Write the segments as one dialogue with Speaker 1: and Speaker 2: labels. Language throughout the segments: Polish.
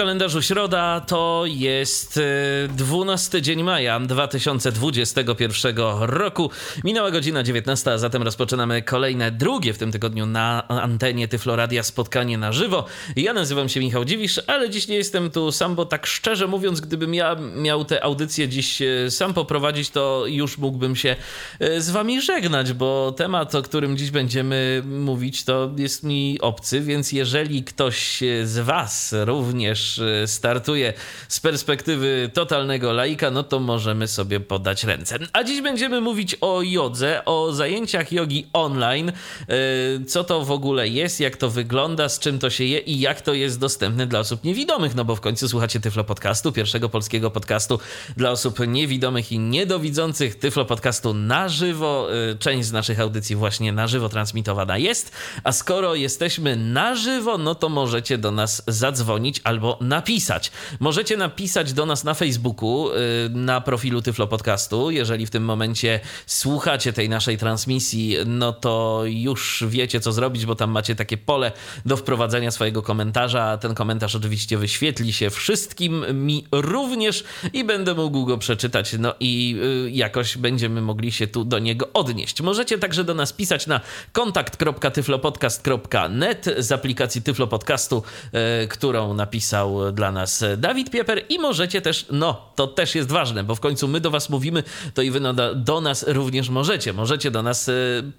Speaker 1: Kalendarzu środa to jest 12 e, dzień maja 2021 roku. Minęła godzina 19, a zatem rozpoczynamy kolejne, drugie w tym tygodniu na antenie Tyfloradia spotkanie na żywo. Ja nazywam się Michał Dziwisz, ale dziś nie jestem tu sam, bo tak szczerze mówiąc, gdybym ja miał tę audycję dziś e, sam poprowadzić, to już mógłbym się e, z wami żegnać, bo temat, o którym dziś będziemy mówić, to jest mi obcy, więc jeżeli ktoś z was również Y, startuje z perspektywy totalnego laika, no to możemy sobie podać ręce. A dziś będziemy mówić o jodze, o zajęciach jogi online, y, co to w ogóle jest, jak to wygląda, z czym to się je i jak to jest dostępne dla osób niewidomych, no bo w końcu słuchacie Tyflo Podcastu, pierwszego polskiego podcastu dla osób niewidomych i niedowidzących, Tyflo Podcastu na żywo. Y, część z naszych audycji właśnie na żywo transmitowana jest, a skoro jesteśmy na żywo, no to możecie do nas zadzwonić albo napisać. Możecie napisać do nas na Facebooku, y, na profilu Tyflo Podcastu. Jeżeli w tym momencie słuchacie tej naszej transmisji, no to już wiecie, co zrobić, bo tam macie takie pole do wprowadzenia swojego komentarza. Ten komentarz oczywiście wyświetli się wszystkim, mi również i będę mógł go przeczytać. No i y, jakoś będziemy mogli się tu do niego odnieść. Możecie także do nas pisać na kontakt.tyflopodcast.net z aplikacji Tyflo Podcastu, y, którą napisał dla nas Dawid Pieper i możecie też, no to też jest ważne, bo w końcu my do was mówimy, to i wy do nas również możecie. Możecie do nas e,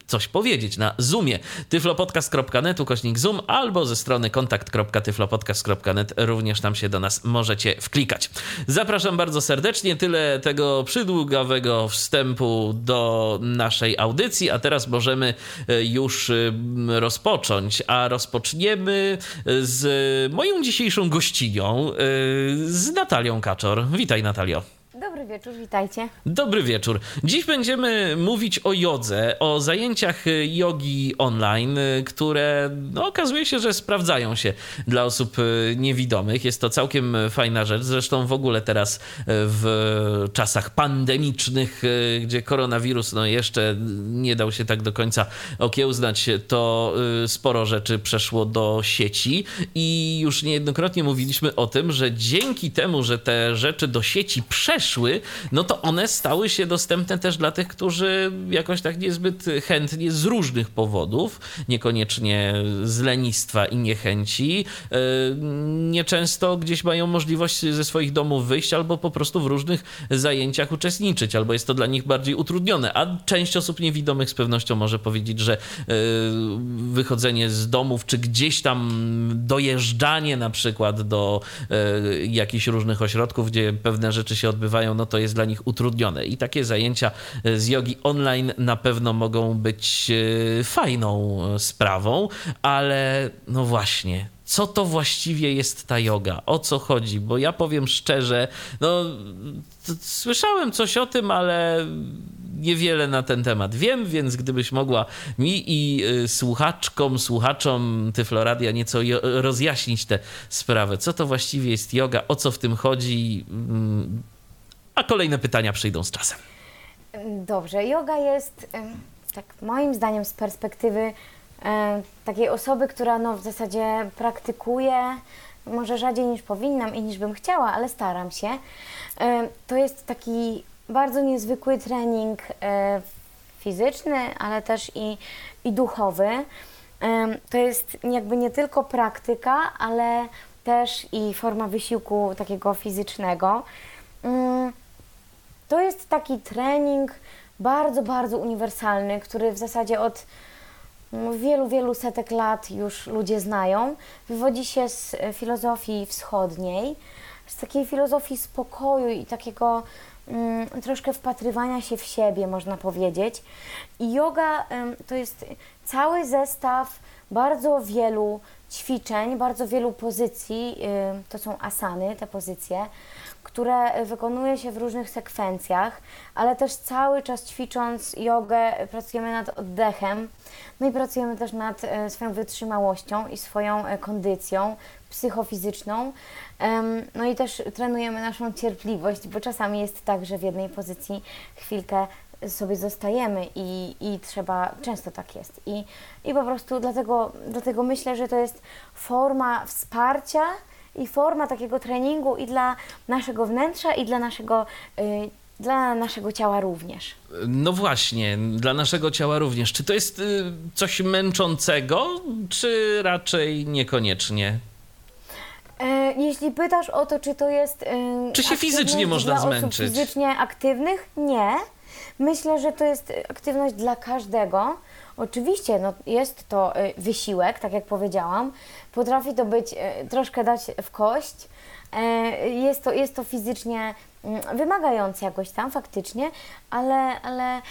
Speaker 1: coś powiedzieć na Zoomie tyflopodcast.net ukośnik Zoom albo ze strony kontakt.tyflopodcast.net również tam się do nas możecie wklikać. Zapraszam bardzo serdecznie. Tyle tego przydługawego wstępu do naszej audycji, a teraz możemy e, już e, rozpocząć, a rozpoczniemy z moją dzisiejszą gościną Y, z Natalią Kaczor. Witaj Natalio.
Speaker 2: Dobry wieczór, witajcie.
Speaker 1: Dobry wieczór. Dziś będziemy mówić o jodze, o zajęciach jogi online, które no, okazuje się, że sprawdzają się dla osób niewidomych. Jest to całkiem fajna rzecz. Zresztą w ogóle teraz w czasach pandemicznych, gdzie koronawirus no, jeszcze nie dał się tak do końca okiełznać, to sporo rzeczy przeszło do sieci i już niejednokrotnie mówiliśmy o tym, że dzięki temu, że te rzeczy do sieci przeszły, no to one stały się dostępne też dla tych, którzy jakoś tak niezbyt chętnie z różnych powodów, niekoniecznie z lenistwa i niechęci, e, nieczęsto gdzieś mają możliwość ze swoich domów wyjść albo po prostu w różnych zajęciach uczestniczyć, albo jest to dla nich bardziej utrudnione. A część osób niewidomych z pewnością może powiedzieć, że e, wychodzenie z domów, czy gdzieś tam dojeżdżanie na przykład do e, jakichś różnych ośrodków, gdzie pewne rzeczy się odbywają, no to jest dla nich utrudnione. I takie zajęcia e, z jogi online na pewno mogą być e, fajną e, sprawą, ale no właśnie, co to właściwie jest ta yoga, o co chodzi, bo ja powiem szczerze, no słyszałem coś o tym, ale niewiele na ten temat wiem, więc gdybyś mogła mi i słuchaczkom, słuchaczom Tyfloradia nieco rozjaśnić tę sprawę, co to właściwie jest yoga, o co w tym chodzi, mm, a kolejne pytania przyjdą z czasem.
Speaker 2: Dobrze, yoga jest, tak moim zdaniem, z perspektywy takiej osoby, która no, w zasadzie praktykuje, może rzadziej niż powinnam i niż bym chciała, ale staram się. To jest taki bardzo niezwykły trening e, fizyczny, ale też i, i duchowy. To jest jakby nie tylko praktyka, ale też i forma wysiłku takiego fizycznego. Mm, to jest taki trening bardzo, bardzo uniwersalny, który w zasadzie od no, wielu, wielu setek lat już ludzie znają. Wywodzi się z filozofii wschodniej, z takiej filozofii spokoju i takiego mm, troszkę wpatrywania się w siebie, można powiedzieć. I yoga to jest cały zestaw bardzo wielu ćwiczeń, bardzo wielu pozycji, y, to są asany, te pozycje, które wykonuje się w różnych sekwencjach, ale też cały czas ćwicząc jogę pracujemy nad oddechem, no i pracujemy też nad e, swoją wytrzymałością i swoją e, kondycją psychofizyczną. No i też trenujemy naszą cierpliwość, bo czasami jest tak, że w jednej pozycji chwilkę sobie zostajemy i, i trzeba, często tak jest. I, i po prostu dlatego, dlatego myślę, że to jest forma wsparcia i forma takiego treningu i dla naszego wnętrza, i dla naszego, y, dla naszego ciała również.
Speaker 1: No właśnie, dla naszego ciała również. Czy to jest y, coś męczącego, czy raczej niekoniecznie?
Speaker 2: E, Jeśli pytasz o to, czy to jest. e,
Speaker 1: Czy się fizycznie można
Speaker 2: dla
Speaker 1: zmęczyć?
Speaker 2: Osób fizycznie aktywnych? Nie. Myślę, że to jest aktywność dla każdego. Oczywiście no, jest to e, wysiłek, tak jak powiedziałam. Potrafi to być e, troszkę dać w kość. E, Jest to, jest to fizycznie mm, wymagające jakoś tam faktycznie, ale, ale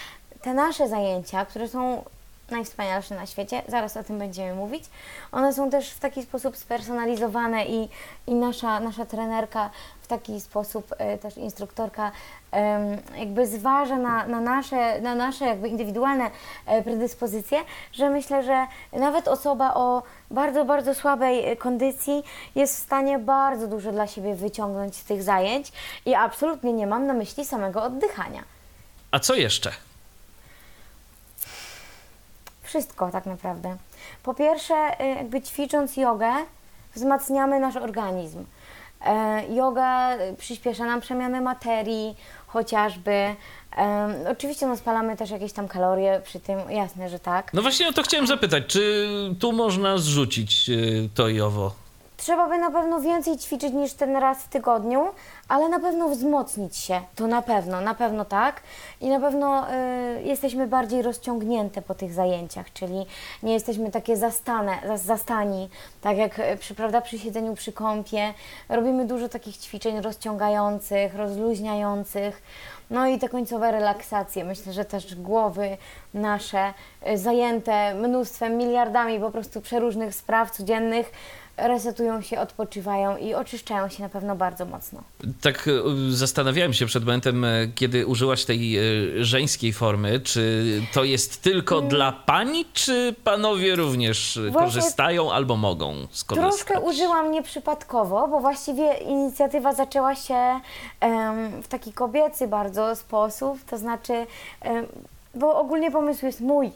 Speaker 2: te nasze zajęcia, które są najwspanialsze na świecie, zaraz o tym będziemy mówić. One są też w taki sposób spersonalizowane i, i nasza, nasza trenerka w taki sposób, też instruktorka, jakby zważa na, na, nasze, na nasze jakby indywidualne e, predyspozycje, że myślę, że nawet osoba o bardzo, bardzo słabej e, kondycji jest w stanie bardzo dużo dla siebie wyciągnąć z tych zajęć i absolutnie nie mam na myśli samego oddychania.
Speaker 1: A co jeszcze?
Speaker 2: Wszystko tak naprawdę. Po pierwsze, y, jakby ćwicząc jogę, wzmacniamy nasz organizm. E, Yoga przyspiesza nam przemianę materii, chociażby. Em, oczywiście no, spalamy też jakieś tam kalorie przy tym, jasne, że tak.
Speaker 1: No właśnie o to chciałem zapytać, czy tu można zrzucić y, to i owo?
Speaker 2: Trzeba by na pewno więcej ćwiczyć niż ten raz w tygodniu, ale na pewno wzmocnić się. To na pewno, na pewno tak. I na pewno y, jesteśmy bardziej rozciągnięte po tych zajęciach, czyli nie jesteśmy takie zastane, zas- zastani, tak jak y, przy, prawda, przy siedzeniu przy kąpie. Robimy dużo takich ćwiczeń rozciągających, rozluźniających. No i te końcowe relaksacje. Myślę, że też głowy nasze y, zajęte mnóstwem, miliardami po prostu przeróżnych spraw codziennych resetują się, odpoczywają i oczyszczają się na pewno bardzo mocno.
Speaker 1: Tak y, zastanawiałem się przed momentem, y, kiedy użyłaś tej y, żeńskiej formy, czy to jest tylko dla pani, czy panowie również.
Speaker 2: Właśnie-
Speaker 1: korzystają albo mogą skorzystać?
Speaker 2: Troszkę użyłam nieprzypadkowo, bo właściwie inicjatywa zaczęła się em, w taki kobiecy bardzo sposób, to znaczy, em, bo ogólnie pomysł jest mój.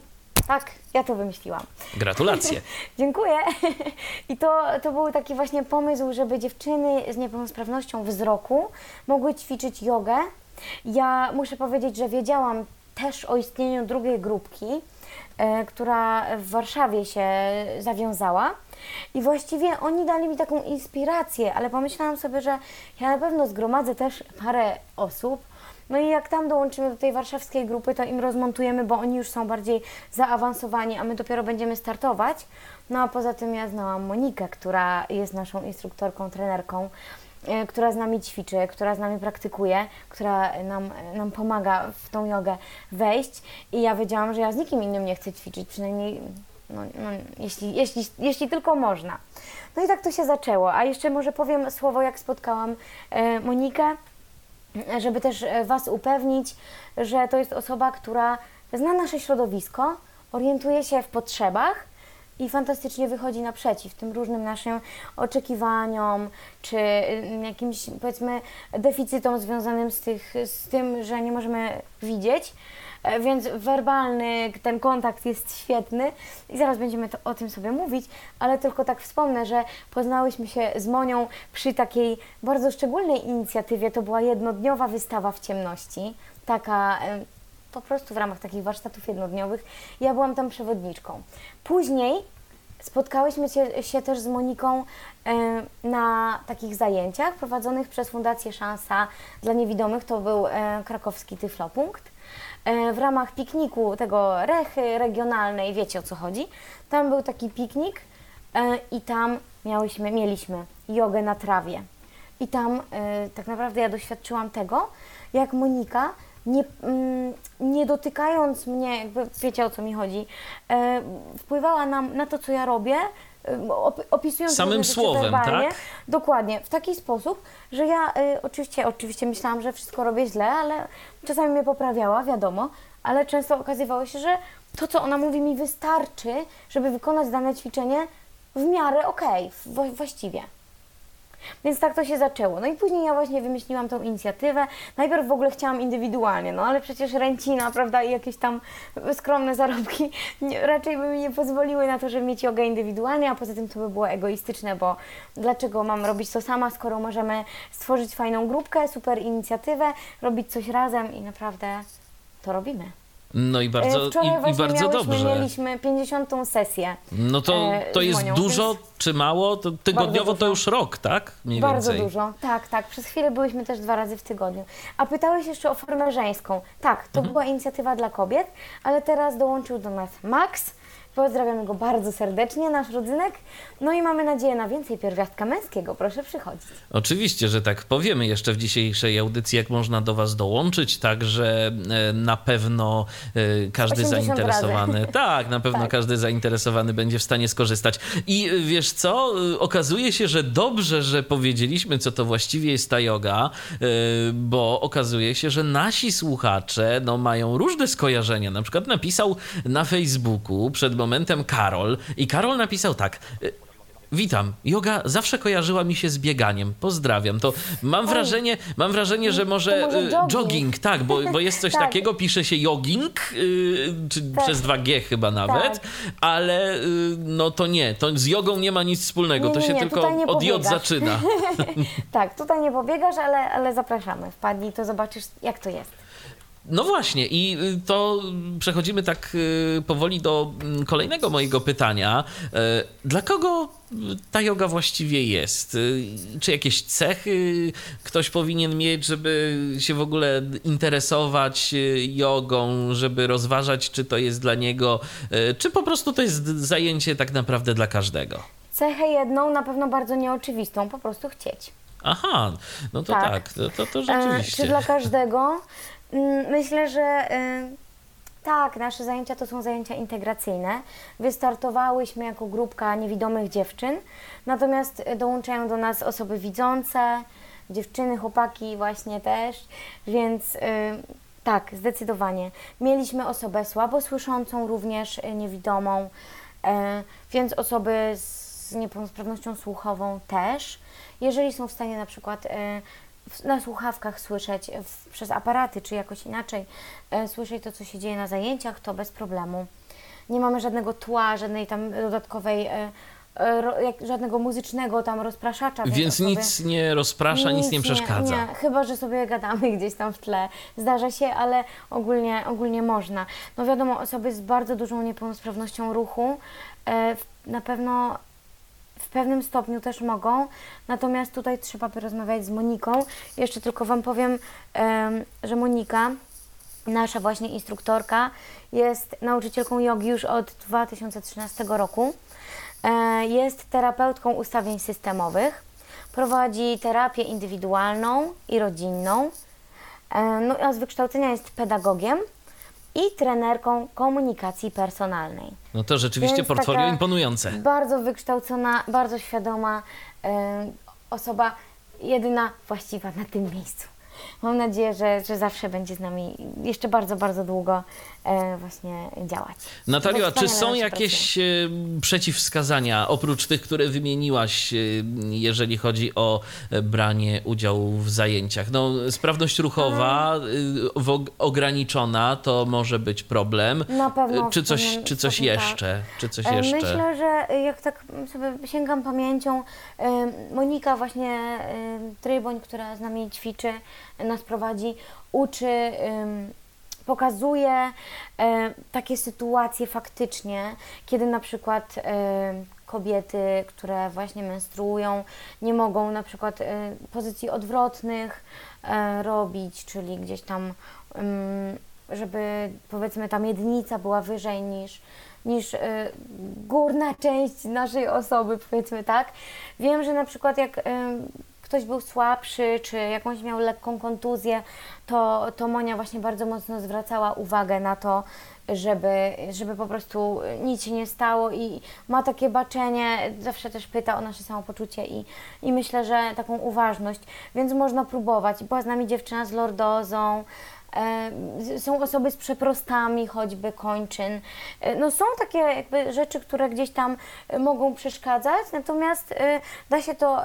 Speaker 2: Tak, ja to wymyśliłam.
Speaker 1: Gratulacje.
Speaker 2: Dziękuję. I to, to był taki właśnie pomysł, żeby dziewczyny z niepełnosprawnością wzroku mogły ćwiczyć jogę. Ja muszę powiedzieć, że wiedziałam też o istnieniu drugiej grupki, e, która w Warszawie się zawiązała. I właściwie oni dali mi taką inspirację, ale pomyślałam sobie, że ja na pewno zgromadzę też parę osób, no i jak tam dołączymy do tej warszawskiej grupy, to im rozmontujemy, bo oni już są bardziej zaawansowani, a my dopiero będziemy startować. No a poza tym ja znałam Monikę, która jest naszą instruktorką, trenerką, e, która z nami ćwiczy, która z nami praktykuje, która nam, nam pomaga w tą jogę wejść i ja wiedziałam, że ja z nikim innym nie chcę ćwiczyć, przynajmniej no, no, jeśli, jeśli, jeśli tylko można. No i tak to się zaczęło. A jeszcze może powiem słowo, jak spotkałam e, Monikę żeby też e, Was upewnić, że to jest osoba, która zna nasze środowisko, orientuje się w potrzebach i fantastycznie wychodzi naprzeciw tym różnym naszym oczekiwaniom, czy y, jakimś powiedzmy deficytom związanym z, tych, z tym, że nie możemy widzieć. E, Więc werbalny ten kontakt jest świetny i zaraz będziemy to, o tym sobie mówić, ale tylko tak wspomnę, że poznałyśmy się z Monią przy takiej bardzo szczególnej inicjatywie. To była jednodniowa wystawa w ciemności, taka po prostu w ramach takich warsztatów jednodniowych. Ja byłam tam przewodniczką. Później spotkałyśmy się, się też z Moniką e, na takich zajęciach prowadzonych przez Fundację Szansa dla Niewidomych. To był e, krakowski Tyflopunkt. E, w ramach pikniku tego rechy regionalnej, wiecie o co chodzi. Tam był taki piknik i tam miałyśmy, mieliśmy jogę na trawie. I tam tak naprawdę ja doświadczyłam tego, jak Monika nie, mm, nie dotykając mnie, jakby wiecie o co mi chodzi, e, wpływała na, na to, co ja robię, e, op, opisując
Speaker 1: Samym słowem,
Speaker 2: werbalnie.
Speaker 1: tak?
Speaker 2: Dokładnie, w taki sposób, że ja e, oczywiście, oczywiście myślałam, że wszystko robię źle, ale czasami mnie poprawiała, wiadomo, ale często okazywało się, że to, co ona mówi, mi wystarczy, żeby wykonać dane ćwiczenie w miarę okej, w- właściwie. Więc tak to się zaczęło. No i później ja właśnie wymyśliłam tą inicjatywę. Najpierw w ogóle chciałam indywidualnie, no ale przecież ręcina, prawda, i jakieś tam skromne zarobki nie, raczej by mi nie pozwoliły na to, żeby mieć jogę indywidualnie, a poza tym to by było egoistyczne, bo dlaczego mam robić to sama, skoro możemy stworzyć fajną grupkę, super inicjatywę, robić coś razem i naprawdę to robimy.
Speaker 1: No i bardzo,
Speaker 2: E, Wczoraj
Speaker 1: i, i bardzo
Speaker 2: miałyśmy,
Speaker 1: dobrze.
Speaker 2: mieliśmy 50. sesję.
Speaker 1: No to,
Speaker 2: e,
Speaker 1: to jest
Speaker 2: Monią,
Speaker 1: dużo
Speaker 2: więc-
Speaker 1: czy mało? To tygodniowo to już rok, tak? Mniej
Speaker 2: Bardzo
Speaker 1: więcej.
Speaker 2: dużo, tak, tak. Przez chwilę byliśmy też dwa razy w tygodniu. A pytałeś jeszcze o formę żeńską. Tak, to
Speaker 1: Mhm.
Speaker 2: była inicjatywa dla kobiet, ale teraz dołączył do nas Max. Pozdrawiamy go bardzo serdecznie, nasz rodzynek. No i mamy nadzieję na więcej pierwiastka męskiego. Proszę przychodzić.
Speaker 1: Oczywiście, że tak powiemy jeszcze w dzisiejszej audycji, jak można do Was dołączyć, także e, na pewno e, każdy
Speaker 2: 80
Speaker 1: zainteresowany, tak, na pewno
Speaker 2: Tak.
Speaker 1: każdy zainteresowany będzie w stanie skorzystać. I e, wiesz co, okazuje się, że dobrze, że powiedzieliśmy, co to właściwie jest ta yoga, bo okazuje się, że nasi słuchacze no, mają różne skojarzenia. Na przykład napisał na Facebooku przed momentem Karol i Karol napisał tak. e, Witam. Yoga zawsze kojarzyła mi się z bieganiem. Pozdrawiam. To mam wrażenie, mam wrażenie, że może,
Speaker 2: może
Speaker 1: y,
Speaker 2: jogging.
Speaker 1: jogging, tak, bo, bo jest coś
Speaker 2: Tak.
Speaker 1: takiego, pisze się jogging, y, czy
Speaker 2: Tak.
Speaker 1: przez 2G chyba nawet,
Speaker 2: Tak.
Speaker 1: ale y, no to nie, to z jogą nie ma nic wspólnego,
Speaker 2: Nie,
Speaker 1: to się
Speaker 2: nie,
Speaker 1: tylko
Speaker 2: nie
Speaker 1: od J zaczyna.
Speaker 2: Tak, tutaj nie pobiegasz, ale, ale zapraszamy. Wpadnij, to zobaczysz, jak to jest.
Speaker 1: No właśnie, i y, to przechodzimy tak y, powoli do mm, kolejnego mojego pytania. Y, Dla kogo ta yoga właściwie jest? Czy jakieś cechy ktoś powinien mieć, żeby się w ogóle interesować jogą, żeby rozważać, czy to jest dla niego, czy po prostu to jest zajęcie tak naprawdę dla każdego?
Speaker 2: Cechę jedną, na pewno bardzo nieoczywistą, po prostu chcieć.
Speaker 1: Aha, no to tak,
Speaker 2: Tak.
Speaker 1: to, to, to
Speaker 2: E,
Speaker 1: rzeczywiście.
Speaker 2: Czy dla każdego? Mm, Myślę, że e, tak, nasze zajęcia to są zajęcia integracyjne. Wystartowałyśmy jako grupka niewidomych dziewczyn, natomiast e, dołączają do nas osoby widzące, dziewczyny, chłopaki właśnie też, więc e, tak, zdecydowanie. Mieliśmy osobę słabosłyszącą, również niewidomą, więc osoby z niepełnosprawnością słuchową też. Jeżeli są w stanie na przykład na słuchawkach słyszeć w, przez aparaty, czy jakoś inaczej e, słyszeć to, co się dzieje na zajęciach, to bez problemu. Nie mamy żadnego tła, żadnej tam dodatkowej, e, e, ro, jak, żadnego muzycznego tam rozpraszacza.
Speaker 1: Więc nic nie rozprasza, nic, nie przeszkadza.
Speaker 2: Nie, chyba, że sobie gadamy gdzieś tam w tle. Zdarza się, ale ogólnie, ogólnie można. No wiadomo, osoby z bardzo dużą niepełnosprawnością ruchu e, na pewno pewnym stopniu też mogą, natomiast tutaj trzeba porozmawiać z Moniką. Jeszcze tylko Wam powiem, em, że Monika, nasza właśnie instruktorka, jest nauczycielką jogi już od 2013 roku. E, Jest terapeutką ustawień systemowych, prowadzi terapię indywidualną i rodzinną, E, no z wykształcenia jest pedagogiem i trenerką komunikacji personalnej.
Speaker 1: No to rzeczywiście
Speaker 2: Więc
Speaker 1: portfolio imponujące.
Speaker 2: Bardzo wykształcona, bardzo świadoma osoba, jedyna właściwa na tym miejscu. Mam nadzieję, że, że zawsze będzie z nami jeszcze bardzo, bardzo długo właśnie działać.
Speaker 1: Natalio, czy są jakieś e, przeciwwskazania, oprócz tych, które wymieniłaś, e, jeżeli chodzi o e, branie udziału w zajęciach? No, sprawność ruchowa e, ograniczona to może być problem.
Speaker 2: Na pewno
Speaker 1: E, Czy coś,
Speaker 2: pewnym
Speaker 1: czy coś
Speaker 2: tak.
Speaker 1: jeszcze? Czy coś
Speaker 2: E,
Speaker 1: jeszcze?
Speaker 2: Myślę, że jak tak sobie sięgam pamięcią, e, Monika właśnie e, Tryboń, która z nami ćwiczy, e, nas prowadzi, uczy, pokazuje e, takie sytuacje faktycznie, kiedy na przykład e, kobiety, które właśnie menstruują, nie mogą na przykład e, pozycji odwrotnych e, robić, czyli gdzieś tam, em, żeby powiedzmy ta miednica była wyżej niż, niż y, górna część naszej osoby, powiedzmy tak. Wiem, że na przykład jak y, ktoś był słabszy, czy jakąś miał lekką kontuzję, to, to Monia właśnie bardzo mocno zwracała uwagę na to, żeby, żeby po prostu nic się nie stało i ma takie baczenie, zawsze też pyta o nasze samopoczucie i, i myślę, że taką uważność, więc można próbować. Była z nami dziewczyna z lordozą, e, są osoby z przeprostami, choćby kończyn. E, No są takie jakby rzeczy, które gdzieś tam mogą przeszkadzać, natomiast e, da się to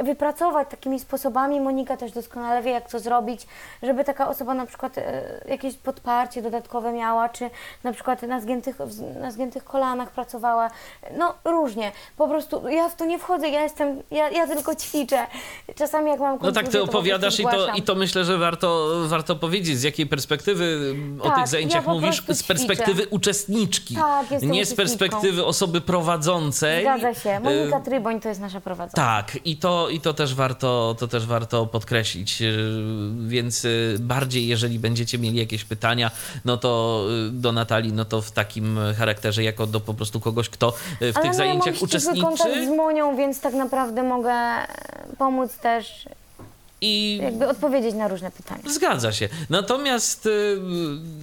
Speaker 2: wypracować takimi sposobami. Monika też doskonale wie, jak to zrobić, żeby taka osoba na przykład e, jakieś podparcie dodatkowe miała, czy na przykład na zgiętych, na zgiętych kolanach pracowała. No różnie. Po prostu ja w to nie wchodzę, ja jestem, ja, ja tylko ćwiczę. Czasami jak mam
Speaker 1: No tak,
Speaker 2: kontuzję,
Speaker 1: ty
Speaker 2: to
Speaker 1: opowiadasz i to, i to myślę, że warto, warto powiedzieć, z jakiej perspektywy mm, o
Speaker 2: Tak,
Speaker 1: tych zajęciach
Speaker 2: ja
Speaker 1: mówisz, z perspektywy
Speaker 2: ćwiczę.
Speaker 1: uczestniczki,
Speaker 2: Tak,
Speaker 1: nie z perspektywy osoby prowadzącej.
Speaker 2: Zgadza się. Monika
Speaker 1: Y,
Speaker 2: Tryboń to jest nasza prowadząca.
Speaker 1: Tak, i to, i to, też warto, to też warto podkreślić. Yy, Więc yy, bardziej, jeżeli będziecie mieli jakieś pytania, no to yy, do Natalii, no to w takim charakterze, jako do po prostu kogoś, kto w
Speaker 2: Ale
Speaker 1: tych
Speaker 2: no,
Speaker 1: zajęciach
Speaker 2: ja mam ścisły kontakt z
Speaker 1: uczestniczy.
Speaker 2: Monią, więc tak naprawdę mogę pomóc też
Speaker 1: I
Speaker 2: jakby odpowiedzieć na różne pytania.
Speaker 1: Zgadza się. Natomiast y,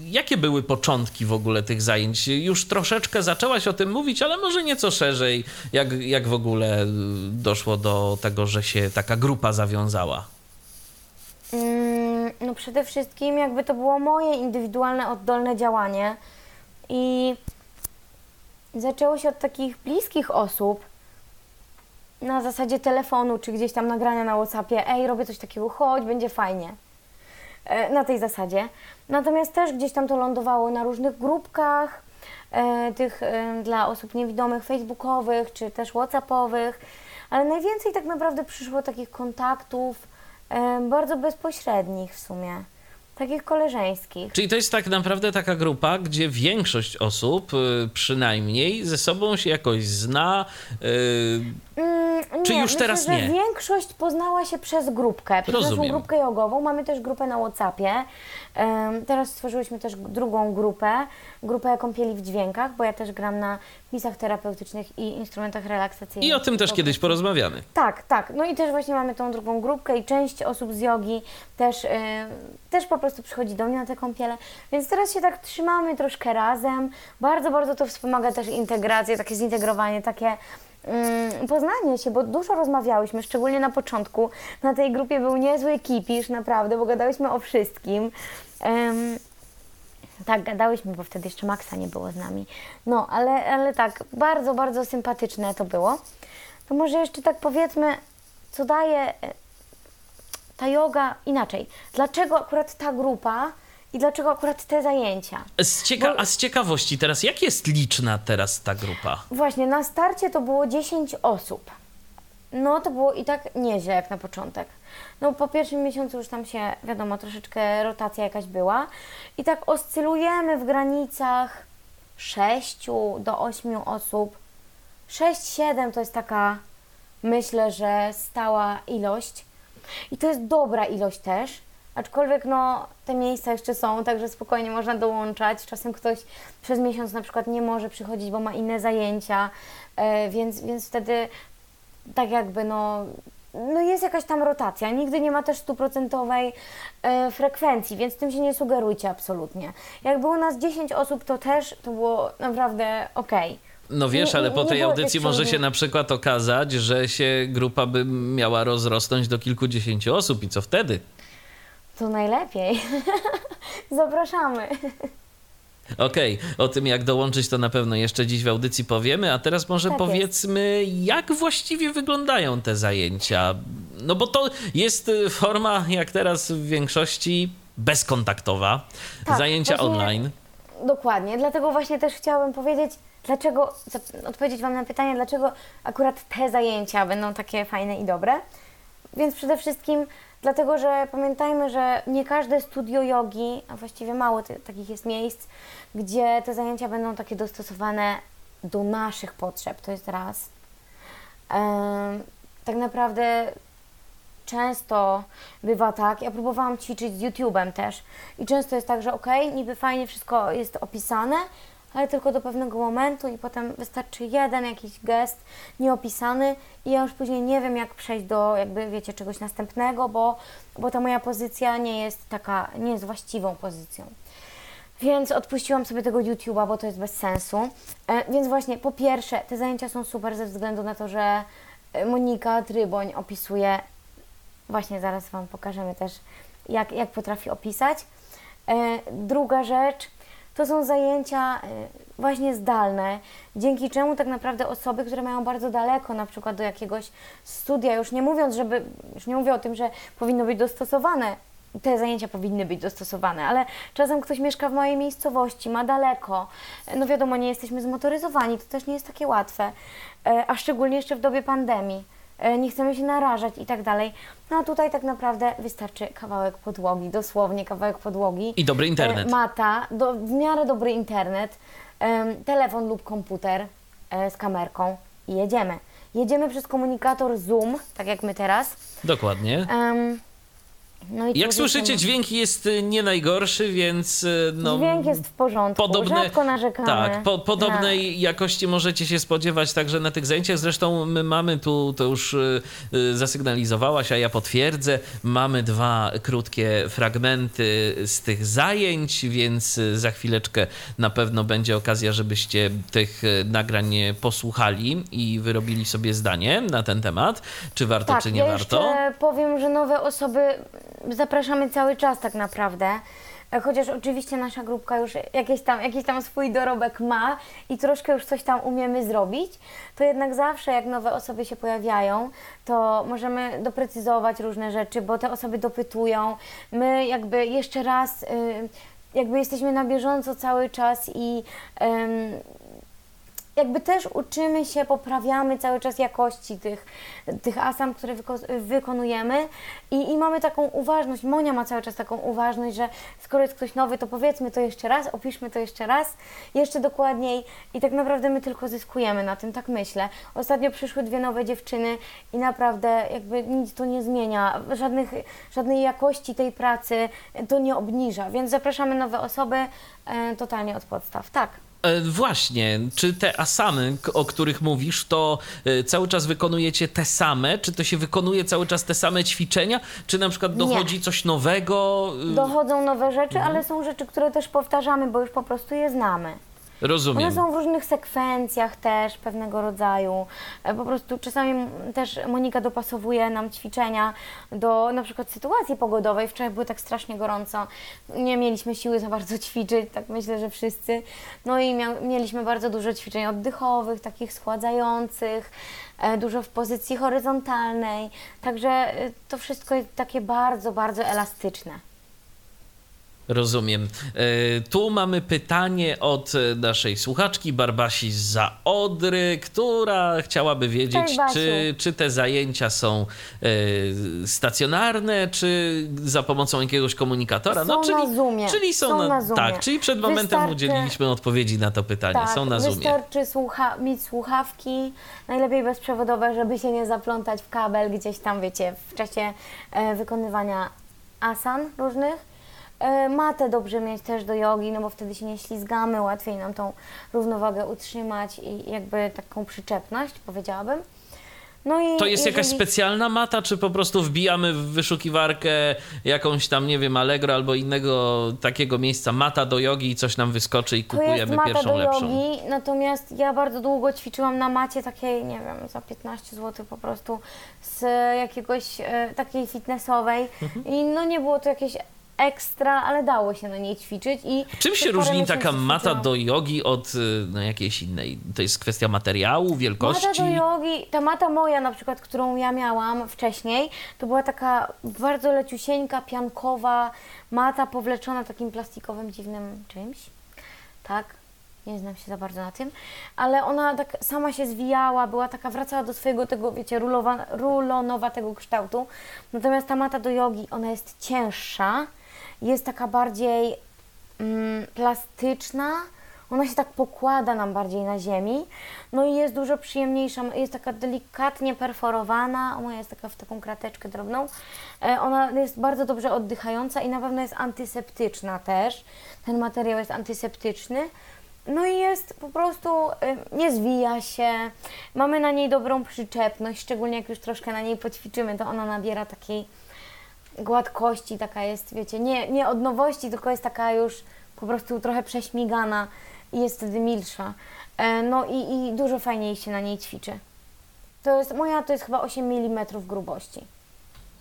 Speaker 1: jakie były początki w ogóle tych zajęć? Już troszeczkę zaczęłaś o tym mówić, ale może nieco szerzej. Jak, jak w ogóle y, doszło do tego, że się taka grupa zawiązała?
Speaker 2: Mm, No przede wszystkim jakby to było moje indywidualne, oddolne działanie i zaczęło się od takich bliskich osób na zasadzie telefonu czy gdzieś tam nagrania na Whatsappie, ej, robię coś takiego, chodź, będzie fajnie. E, Na tej zasadzie. Natomiast też gdzieś tam to lądowało na różnych grupkach, e, tych e, dla osób niewidomych, facebookowych czy też whatsappowych, ale najwięcej tak naprawdę przyszło takich kontaktów bardzo bezpośrednich w sumie, takich koleżeńskich.
Speaker 1: Czyli to jest tak naprawdę taka grupa, gdzie większość osób y, przynajmniej ze sobą się jakoś zna. y,
Speaker 2: Mm,
Speaker 1: Czy
Speaker 2: nie,
Speaker 1: już
Speaker 2: myślę,
Speaker 1: teraz nie?
Speaker 2: większość poznała się przez grupkę, przez
Speaker 1: Rozumiem.
Speaker 2: naszą grupkę jogową. Mamy też grupę na Whatsappie. Teraz stworzyłyśmy też drugą grupę, grupę kąpieli w dźwiękach, bo ja też gram na pisach terapeutycznych i instrumentach relaksacyjnych.
Speaker 1: I o tym też kiedyś porozmawiamy.
Speaker 2: tak, tak. No i też właśnie mamy tą drugą grupkę i część osób z jogi też, y, też po prostu przychodzi do mnie na te kąpiele. Więc teraz się tak trzymamy troszkę razem. Bardzo, bardzo to wspomaga też integrację, takie zintegrowanie, takie mm, poznanie się, bo dużo rozmawiałyśmy, szczególnie na początku. Na tej grupie był niezły kipisz, naprawdę, bo gadałyśmy o wszystkim. Tak, gadałyśmy, bo wtedy jeszcze Maxa nie było z nami. No, ale, ale tak, bardzo, bardzo sympatyczne to było. To może jeszcze tak powiedzmy, co daje e, ta yoga inaczej. Dlaczego akurat ta grupa i dlaczego akurat te zajęcia?
Speaker 1: Z cieka-
Speaker 2: Bo-
Speaker 1: a z ciekawości teraz, jak jest liczna teraz ta grupa?
Speaker 2: Właśnie, na starcie to było 10 osób. No to było i tak nieźle jak na początek. No po pierwszym miesiącu już tam się, wiadomo, troszeczkę rotacja jakaś była. I tak oscylujemy w granicach 6 do 8 osób. 6-7 to jest taka, myślę, że stała ilość. I to jest dobra ilość też. Aczkolwiek no, te miejsca jeszcze są, także spokojnie można dołączać. Czasem ktoś przez miesiąc na przykład nie może przychodzić, bo ma inne zajęcia, e, więc, więc wtedy tak jakby no, no jest jakaś tam rotacja. Nigdy nie ma też stuprocentowej e, frekwencji, więc tym się nie sugerujcie absolutnie. Jak było nas 10 osób, to też to było naprawdę okej.
Speaker 1: No wiesz, ale po tej audycji może się na przykład okazać, że się grupa by miała rozrosnąć do kilkudziesięciu osób i co wtedy?
Speaker 2: To najlepiej. Zapraszamy.
Speaker 1: Okej, o tym jak dołączyć to na pewno jeszcze dziś w audycji powiemy, a teraz może
Speaker 2: Tak jest.
Speaker 1: powiedzmy, jak właściwie wyglądają te zajęcia. No bo to jest y, forma, jak teraz w większości, bezkontaktowa.
Speaker 2: Tak,
Speaker 1: zajęcia
Speaker 2: właśnie-
Speaker 1: online.
Speaker 2: Dokładnie, dlatego właśnie też chciałabym powiedzieć, dlaczego, odpowiedzieć Wam na pytanie, dlaczego akurat te zajęcia będą takie fajne i dobre. Więc przede wszystkim dlatego, że pamiętajmy, że nie każde studio jogi, a właściwie mało takich jest miejsc, gdzie te zajęcia będą takie dostosowane do naszych potrzeb. To jest raz. Tak naprawdę często bywa tak, ja próbowałam ćwiczyć z YouTube'em też i często jest tak, że okej, niby fajnie wszystko jest opisane, ale tylko do pewnego momentu i potem wystarczy jeden jakiś gest nieopisany i ja już później nie wiem, jak przejść do jakby, wiecie, czegoś następnego, bo, bo ta moja pozycja nie jest taka, nie jest właściwą pozycją. Więc odpuściłam sobie tego YouTube'a, bo to jest bez sensu. E, więc właśnie, po pierwsze, te zajęcia są super ze względu na to, że e, Monika Tryboń opisuje, właśnie zaraz Wam pokażemy też, jak, jak potrafi opisać. E, druga rzecz, to są zajęcia e, właśnie zdalne, dzięki czemu tak naprawdę osoby, które mają bardzo daleko na przykład do jakiegoś studia, już nie mówiąc, żeby, już nie mówię o tym, że powinno być dostosowane te zajęcia powinny być dostosowane, ale czasem ktoś mieszka w mojej miejscowości, ma daleko. No wiadomo, nie jesteśmy zmotoryzowani, to też nie jest takie łatwe, e, a szczególnie jeszcze w dobie pandemii. E, nie chcemy się narażać i tak dalej. No a tutaj tak naprawdę wystarczy kawałek podłogi, dosłownie kawałek podłogi.
Speaker 1: I dobry internet.
Speaker 2: E, Mata, do, w miarę dobry internet, telefon lub komputer e, z kamerką i jedziemy. Jedziemy przez komunikator Zoom, tak jak my teraz.
Speaker 1: Dokładnie.
Speaker 2: Em, no
Speaker 1: Jak słyszycie, dźwięk jest y, nie najgorszy, więc y, no,
Speaker 2: Dźwięk jest w porządku,
Speaker 1: podobne,
Speaker 2: rzadko narzekamy.
Speaker 1: tak, po, podobnej jakości możecie się spodziewać także na tych zajęciach. Zresztą my mamy tu, to już y, y, zasygnalizowałaś, a ja potwierdzę, mamy dwa krótkie fragmenty z tych zajęć, więc za chwileczkę na pewno będzie okazja, żebyście tych nagrań posłuchali i wyrobili sobie zdanie na ten temat, czy warto,
Speaker 2: tak,
Speaker 1: czy nie
Speaker 2: ja
Speaker 1: warto.
Speaker 2: powiem, że nowe osoby zapraszamy cały czas tak naprawdę. E, Chociaż oczywiście nasza grupka już jakiś tam, jakiś tam swój dorobek ma i troszkę już coś tam umiemy zrobić, to jednak zawsze jak nowe osoby się pojawiają, to możemy doprecyzować różne rzeczy, bo te osoby dopytują. My jakby jeszcze raz, y, jakby jesteśmy na bieżąco cały czas i jakby też uczymy się, poprawiamy cały czas jakości tych, tych asam, które wyko- wykonujemy. I, i mamy taką uważność, Monia ma cały czas taką uważność, że skoro jest ktoś nowy, to powiedzmy to jeszcze raz, opiszmy to jeszcze raz, jeszcze dokładniej. I tak naprawdę my tylko zyskujemy na tym, tak myślę. Ostatnio przyszły dwie nowe dziewczyny i naprawdę jakby nic to nie zmienia, żadnych, żadnej jakości tej pracy to nie obniża, więc zapraszamy nowe osoby e, totalnie od podstaw, tak.
Speaker 1: E, Właśnie, czy te asamy, k- o których mówisz, to e, cały czas wykonujecie te same? Czy to się wykonuje cały czas te same ćwiczenia? Czy na przykład
Speaker 2: Nie.
Speaker 1: dochodzi coś nowego? E,
Speaker 2: Dochodzą nowe rzeczy,
Speaker 1: Mhm.
Speaker 2: ale są rzeczy, które też powtarzamy, bo już po prostu je znamy.
Speaker 1: Rozumiem.
Speaker 2: One są w różnych sekwencjach też pewnego rodzaju. E, Po prostu czasami też Monika dopasowuje nam ćwiczenia do na przykład sytuacji pogodowej. Wczoraj było tak strasznie gorąco, nie mieliśmy siły za bardzo ćwiczyć, tak myślę, że wszyscy. No i mieliśmy bardzo dużo ćwiczeń oddechowych, takich schładzających, e, dużo w pozycji horyzontalnej. Także e, to wszystko jest takie bardzo, bardzo elastyczne.
Speaker 1: Rozumiem. E, Tu mamy pytanie od e, naszej słuchaczki Barbasi z Zaodry, która chciałaby wiedzieć, czy, czy te zajęcia są e, stacjonarne, czy za pomocą jakiegoś komunikatora.
Speaker 2: Są na Zoomie.
Speaker 1: Czyli są,
Speaker 2: Są
Speaker 1: na,
Speaker 2: na Zoomie.
Speaker 1: Tak, czyli przed momentem
Speaker 2: Wystarczy-
Speaker 1: udzieliliśmy odpowiedzi na to pytanie.
Speaker 2: Tak,
Speaker 1: są na Zoomie.
Speaker 2: wystarczy słucha- mieć słuchawki, najlepiej bezprzewodowe, żeby się nie zaplątać w kabel gdzieś tam, wiecie, w czasie wykonywania asan różnych. E, matę dobrze mieć też do jogi, no bo wtedy się nie ślizgamy, łatwiej nam tą równowagę utrzymać i jakby taką przyczepność, powiedziałabym. No i
Speaker 1: To jest jakaś
Speaker 2: jeżeli-
Speaker 1: specjalna mata, czy po prostu wbijamy w wyszukiwarkę jakąś tam, nie wiem, Allegro albo innego takiego miejsca mata do jogi i coś nam wyskoczy i
Speaker 2: To
Speaker 1: kupujemy pierwszą
Speaker 2: do
Speaker 1: lepszą.
Speaker 2: jogi, natomiast ja bardzo długo ćwiczyłam na macie takiej, nie wiem, za 15 zł po prostu z jakiegoś e, takiej fitnessowej
Speaker 1: Mhm.
Speaker 2: i no nie było to jakieś ekstra, ale dało się na niej ćwiczyć i
Speaker 1: Czym się różni taka mata do jogi od y, no, jakiejś innej? To jest kwestia materiału, wielkości?
Speaker 2: Mata do jogi, ta mata moja na przykład, którą ja miałam wcześniej, to była taka bardzo leciusieńka, piankowa mata powleczona takim plastikowym, dziwnym czymś. Tak, nie znam się za bardzo na tym, ale ona tak sama się zwijała, była taka, wracała do swojego tego, wiecie, rulowa, rulonowatego kształtu. Natomiast ta mata do jogi, ona jest cięższa, jest taka bardziej mm, plastyczna, ona się tak pokłada nam bardziej na ziemi, no i jest dużo przyjemniejsza, jest taka delikatnie perforowana, ona jest taka w taką krateczkę drobną, E, ona jest bardzo dobrze oddychająca i na pewno jest antyseptyczna też, ten materiał jest antyseptyczny, no i jest po prostu, y, nie zwija się, mamy na niej dobrą przyczepność, szczególnie jak już troszkę na niej poćwiczymy, to ona nabiera takiej gładkości, taka jest, wiecie, nie, nie od nowości, tylko jest taka już po prostu trochę prześmigana i jest wtedy milsza. E, No i, i dużo fajniej się na niej ćwiczy. To jest, moja to jest chyba 8 mm grubości.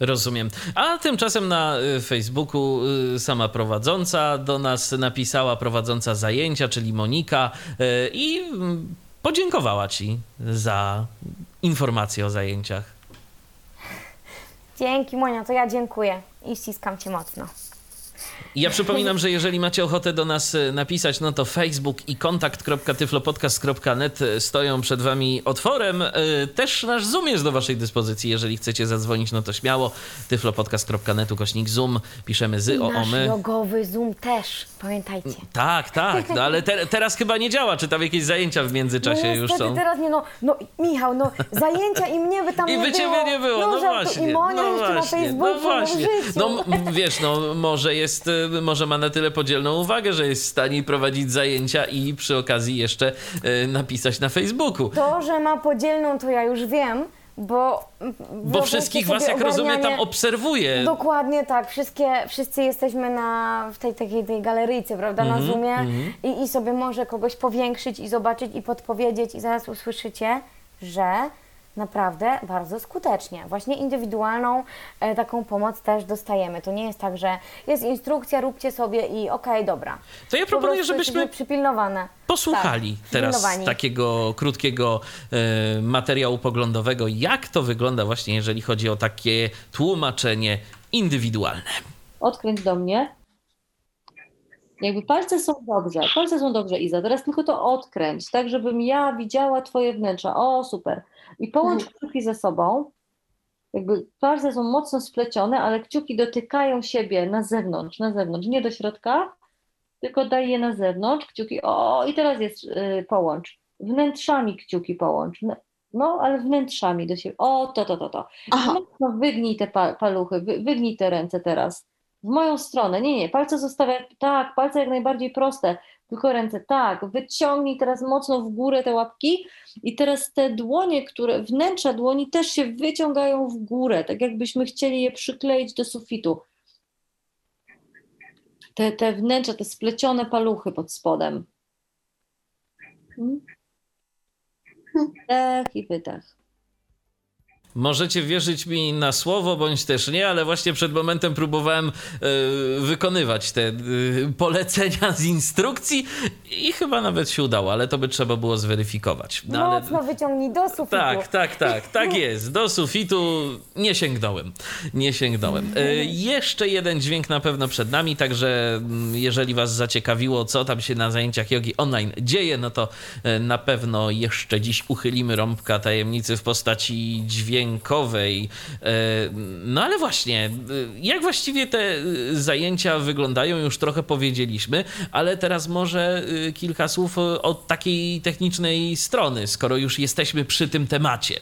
Speaker 1: Rozumiem. A tymczasem na y, Facebooku y, sama prowadząca do nas napisała, prowadząca zajęcia, czyli Monika, y, i mm, podziękowała Ci za informacje o zajęciach.
Speaker 2: Dzięki Monia, to ja dziękuję i ściskam Cię mocno.
Speaker 1: Ja przypominam, że jeżeli macie ochotę do nas e, napisać, no to Facebook i kontakt.tyflopodcast.net e, stoją przed wami otworem. E, Też nasz Zoom jest do waszej dyspozycji. Jeżeli chcecie zadzwonić, no to śmiało. tyflopodcast.net ukośnik Zoom. Piszemy zy, o, o,
Speaker 2: Nasz
Speaker 1: my.
Speaker 2: jogowy Zoom też, pamiętajcie.
Speaker 1: Tak, tak, no ale te, teraz chyba nie działa. Czy tam jakieś zajęcia w międzyczasie
Speaker 2: no
Speaker 1: już są?
Speaker 2: teraz nie, no, no Michał, no zajęcia i mnie by tam
Speaker 1: I
Speaker 2: nie
Speaker 1: by
Speaker 2: było.
Speaker 1: ciebie nie było, no,
Speaker 2: żartu-
Speaker 1: właśnie.
Speaker 2: I Monia
Speaker 1: no
Speaker 2: jeszcze
Speaker 1: właśnie,
Speaker 2: na Facebooku,
Speaker 1: no właśnie. No wiesz, no może jest, może ma na tyle podzielną uwagę, że jest w stanie prowadzić zajęcia i przy okazji jeszcze y, napisać na Facebooku.
Speaker 2: To, że ma podzielną, to ja już wiem, bo...
Speaker 1: Bo wszystkich was, jak rozumiem, tam obserwuje.
Speaker 2: Dokładnie tak, Wszystkie, wszyscy jesteśmy na, w tej takiej tej galeryjce, prawda,
Speaker 1: Mhm,
Speaker 2: na Zoomie i, i sobie może kogoś powiększyć i zobaczyć i podpowiedzieć i zaraz usłyszycie, że naprawdę bardzo skutecznie. Właśnie indywidualną e, taką pomoc też dostajemy. To nie jest tak, że jest instrukcja, róbcie sobie i okej, dobra.
Speaker 1: To ja
Speaker 2: Po
Speaker 1: proponuję, żebyśmy
Speaker 2: przypilnowane.
Speaker 1: posłuchali
Speaker 2: Tak,
Speaker 1: teraz takiego krótkiego e, materiału poglądowego, jak to wygląda właśnie, jeżeli chodzi o takie tłumaczenie indywidualne.
Speaker 3: odkręć do mnie. Jakby palce są dobrze, palce są dobrze, Iza. Teraz tylko to odkręć, tak żebym ja widziała Twoje wnętrza. O, super. I połącz kciuki ze sobą. Jakby palce są mocno splecione, ale kciuki dotykają siebie na zewnątrz, na zewnątrz, nie do środka, tylko daj je na zewnątrz. Kciuki, o, i teraz jest y, połącz. Wnętrzami kciuki połącz. No, ale wnętrzami do siebie. O, to, to, to, to.
Speaker 4: Aha.
Speaker 3: Wygnij te pa paluchy, wy wygnij te ręce teraz. W moją stronę. Nie, nie, palce zostawiaj, tak, palce jak najbardziej proste, tylko ręce, tak. Wyciągnij teraz mocno w górę te łapki i teraz te dłonie, które, wnętrza dłoni też się wyciągają w górę, tak jakbyśmy chcieli je przykleić do sufitu. Te, te wnętrza, te splecione paluchy pod spodem. Hmm? Wdech i wydech.
Speaker 1: Możecie wierzyć mi na słowo, bądź też nie, ale właśnie przed momentem próbowałem e, wykonywać te e, polecenia z instrukcji i chyba nawet się udało, ale to by trzeba było zweryfikować. No, ale-
Speaker 2: Mocno wyciągnij do sufitu.
Speaker 1: tak, tak, tak, tak jest. Do sufitu nie sięgnąłem. Nie sięgnąłem. E, jeszcze jeden dźwięk na pewno przed nami, także mm, jeżeli Was zaciekawiło, co tam się na zajęciach jogi online dzieje, no to na pewno jeszcze dziś uchylimy rąbka tajemnicy w postaci dźwiękowej. E, no ale właśnie, e, jak właściwie te e, zajęcia wyglądają, już trochę powiedzieliśmy, ale teraz może kilka słów od takiej technicznej strony, skoro już jesteśmy przy tym temacie.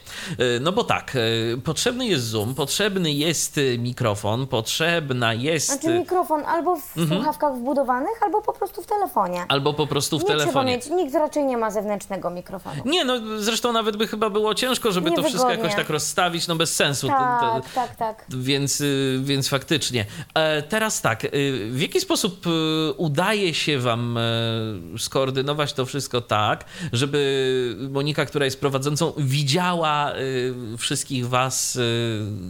Speaker 1: No bo tak, potrzebny jest Zoom, potrzebny jest mikrofon, potrzebna jest
Speaker 2: Znaczy mikrofon albo w
Speaker 1: Mhm.
Speaker 2: słuchawkach wbudowanych, albo po prostu w telefonie.
Speaker 1: albo po prostu w
Speaker 2: nie trzeba
Speaker 1: telefonie.
Speaker 2: mieć, nikt raczej nie ma zewnętrznego mikrofonu.
Speaker 1: Nie, no zresztą nawet by chyba było ciężko, żeby to wszystko
Speaker 2: Niewygodnie.
Speaker 1: jakoś tak rozstawić, no bez sensu. To- to-
Speaker 2: Tak, tak, tak.
Speaker 1: Więc, y, więc faktycznie. E, Teraz tak, y, w jaki sposób y, udaje się Wam e, skoordynować to wszystko tak, żeby Monika, która jest prowadzącą, widziała wszystkich Was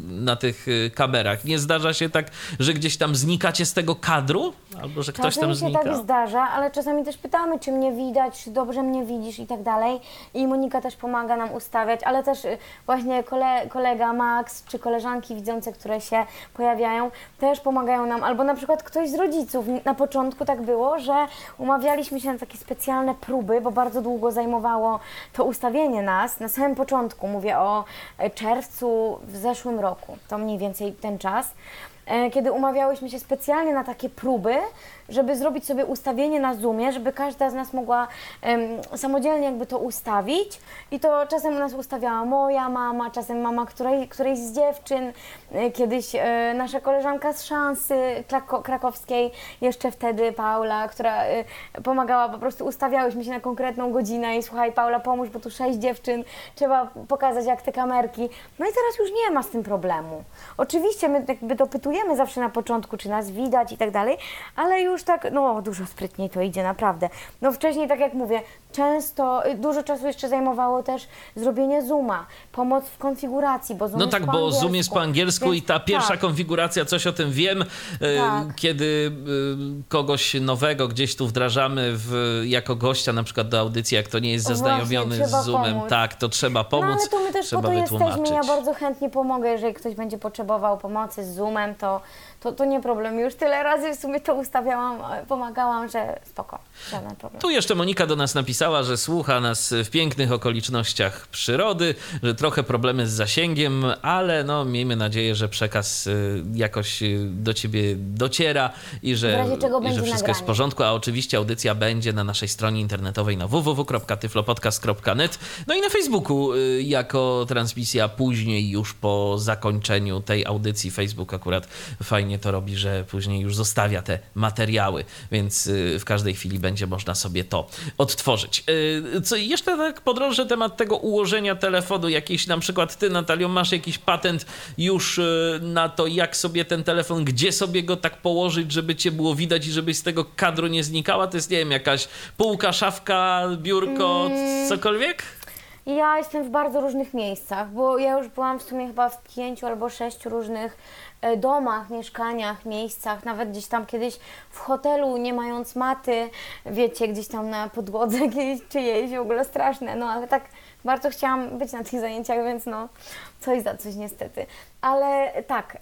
Speaker 1: na tych kamerach? Nie zdarza się tak, że gdzieś tam znikacie z tego kadru? Albo że ktoś
Speaker 2: Czasem
Speaker 1: tam
Speaker 2: się
Speaker 1: znika?
Speaker 2: tak zdarza, ale czasami też pytamy, czy mnie widać, czy dobrze mnie widzisz i tak dalej. I Monika też pomaga nam ustawiać, ale też właśnie kole, kolega Max, czy koleżanki widzące, które się pojawiają, też pomagają nam. Albo na przykład ktoś z rodziców. Na początku tak było, że umawialiśmy się na takie specjalne próby, bo bardzo długo zajmowało to ustawienie nas. Na samym początku, mówię o e, czerwcu w zeszłym roku, to mniej więcej ten czas. e, kiedy umawiałyśmy się specjalnie na takie próby, żeby zrobić sobie ustawienie na Zoomie, żeby każda z nas mogła em, samodzielnie jakby to ustawić. I to czasem u nas ustawiała moja mama, czasem mama której, którejś z dziewczyn, e, kiedyś e, nasza koleżanka z szansy krakowskiej, jeszcze wtedy Paula, która e, pomagała, po prostu ustawiałyśmy się na konkretną godzinę i słuchaj Paula, pomóż, bo tu sześć dziewczyn, trzeba pokazać jak te kamerki. No i teraz już nie ma z tym problemu. Oczywiście my jakby dopytujemy zawsze na początku, czy nas widać i tak dalej, ale już tak, no dużo sprytniej to idzie, naprawdę. No wcześniej, tak jak mówię, często, y, dużo czasu jeszcze zajmowało też zrobienie Zooma, pomoc w konfiguracji, bo Zoom
Speaker 1: No tak, bo. Zoom jest po angielsku
Speaker 2: Więc
Speaker 1: i ta pierwsza
Speaker 2: tak.
Speaker 1: konfiguracja, coś o tym wiem, e,
Speaker 2: Tak.
Speaker 1: kiedy e, kogoś nowego gdzieś tu wdrażamy w, jako gościa na przykład do audycji, jak to nie jest zaznajomiony
Speaker 2: właśnie,
Speaker 1: z Zoomem,
Speaker 2: pomóc.
Speaker 1: tak, to trzeba pomóc,
Speaker 2: No ale to my też
Speaker 1: trzeba
Speaker 2: po to jesteśmy. Ja bardzo chętnie pomogę, jeżeli ktoś będzie potrzebował pomocy z Zoomem, to, to, to nie problem. Już tyle razy w sumie to ustawiałam, e, pomagałam, że spoko, żaden problem.
Speaker 1: Tu jeszcze Monika do nas napisała, że słucha nas w pięknych okolicznościach przyrody, że trochę problemy z zasięgiem, ale no miejmy nadzieję, że przekaz y, jakoś y, do ciebie dociera i że, i że wszystko jest w porządku, a oczywiście audycja będzie na naszej stronie internetowej na www.tyflopodcast.net no i na Facebooku jako transmisja później już po zakończeniu tej audycji. Facebook akurat fajnie to robi, że później już zostawia te materiały, więc y, w każdej chwili będzie można sobie to odtworzyć. Y, Co jeszcze tak podrążę temat tego ułożenia telefonu, jakiś na przykład ty Natalio masz jakiś patent już y, na to, jak sobie ten telefon, gdzie sobie go tak położyć, żeby cię było widać i żebyś z tego kadru nie znikała? To jest, nie wiem, jakaś półka, szafka, biurko,
Speaker 2: Mm.
Speaker 1: cokolwiek?
Speaker 2: Ja jestem w bardzo różnych miejscach, bo ja już byłam w sumie chyba w pięciu albo sześciu różnych domach, mieszkaniach, miejscach, nawet gdzieś tam kiedyś w hotelu, nie mając maty, wiecie, gdzieś tam na podłodze kiedyś czyjejś, w ogóle straszne, no ale tak bardzo chciałam być na tych zajęciach, więc no coś za coś niestety. Ale tak,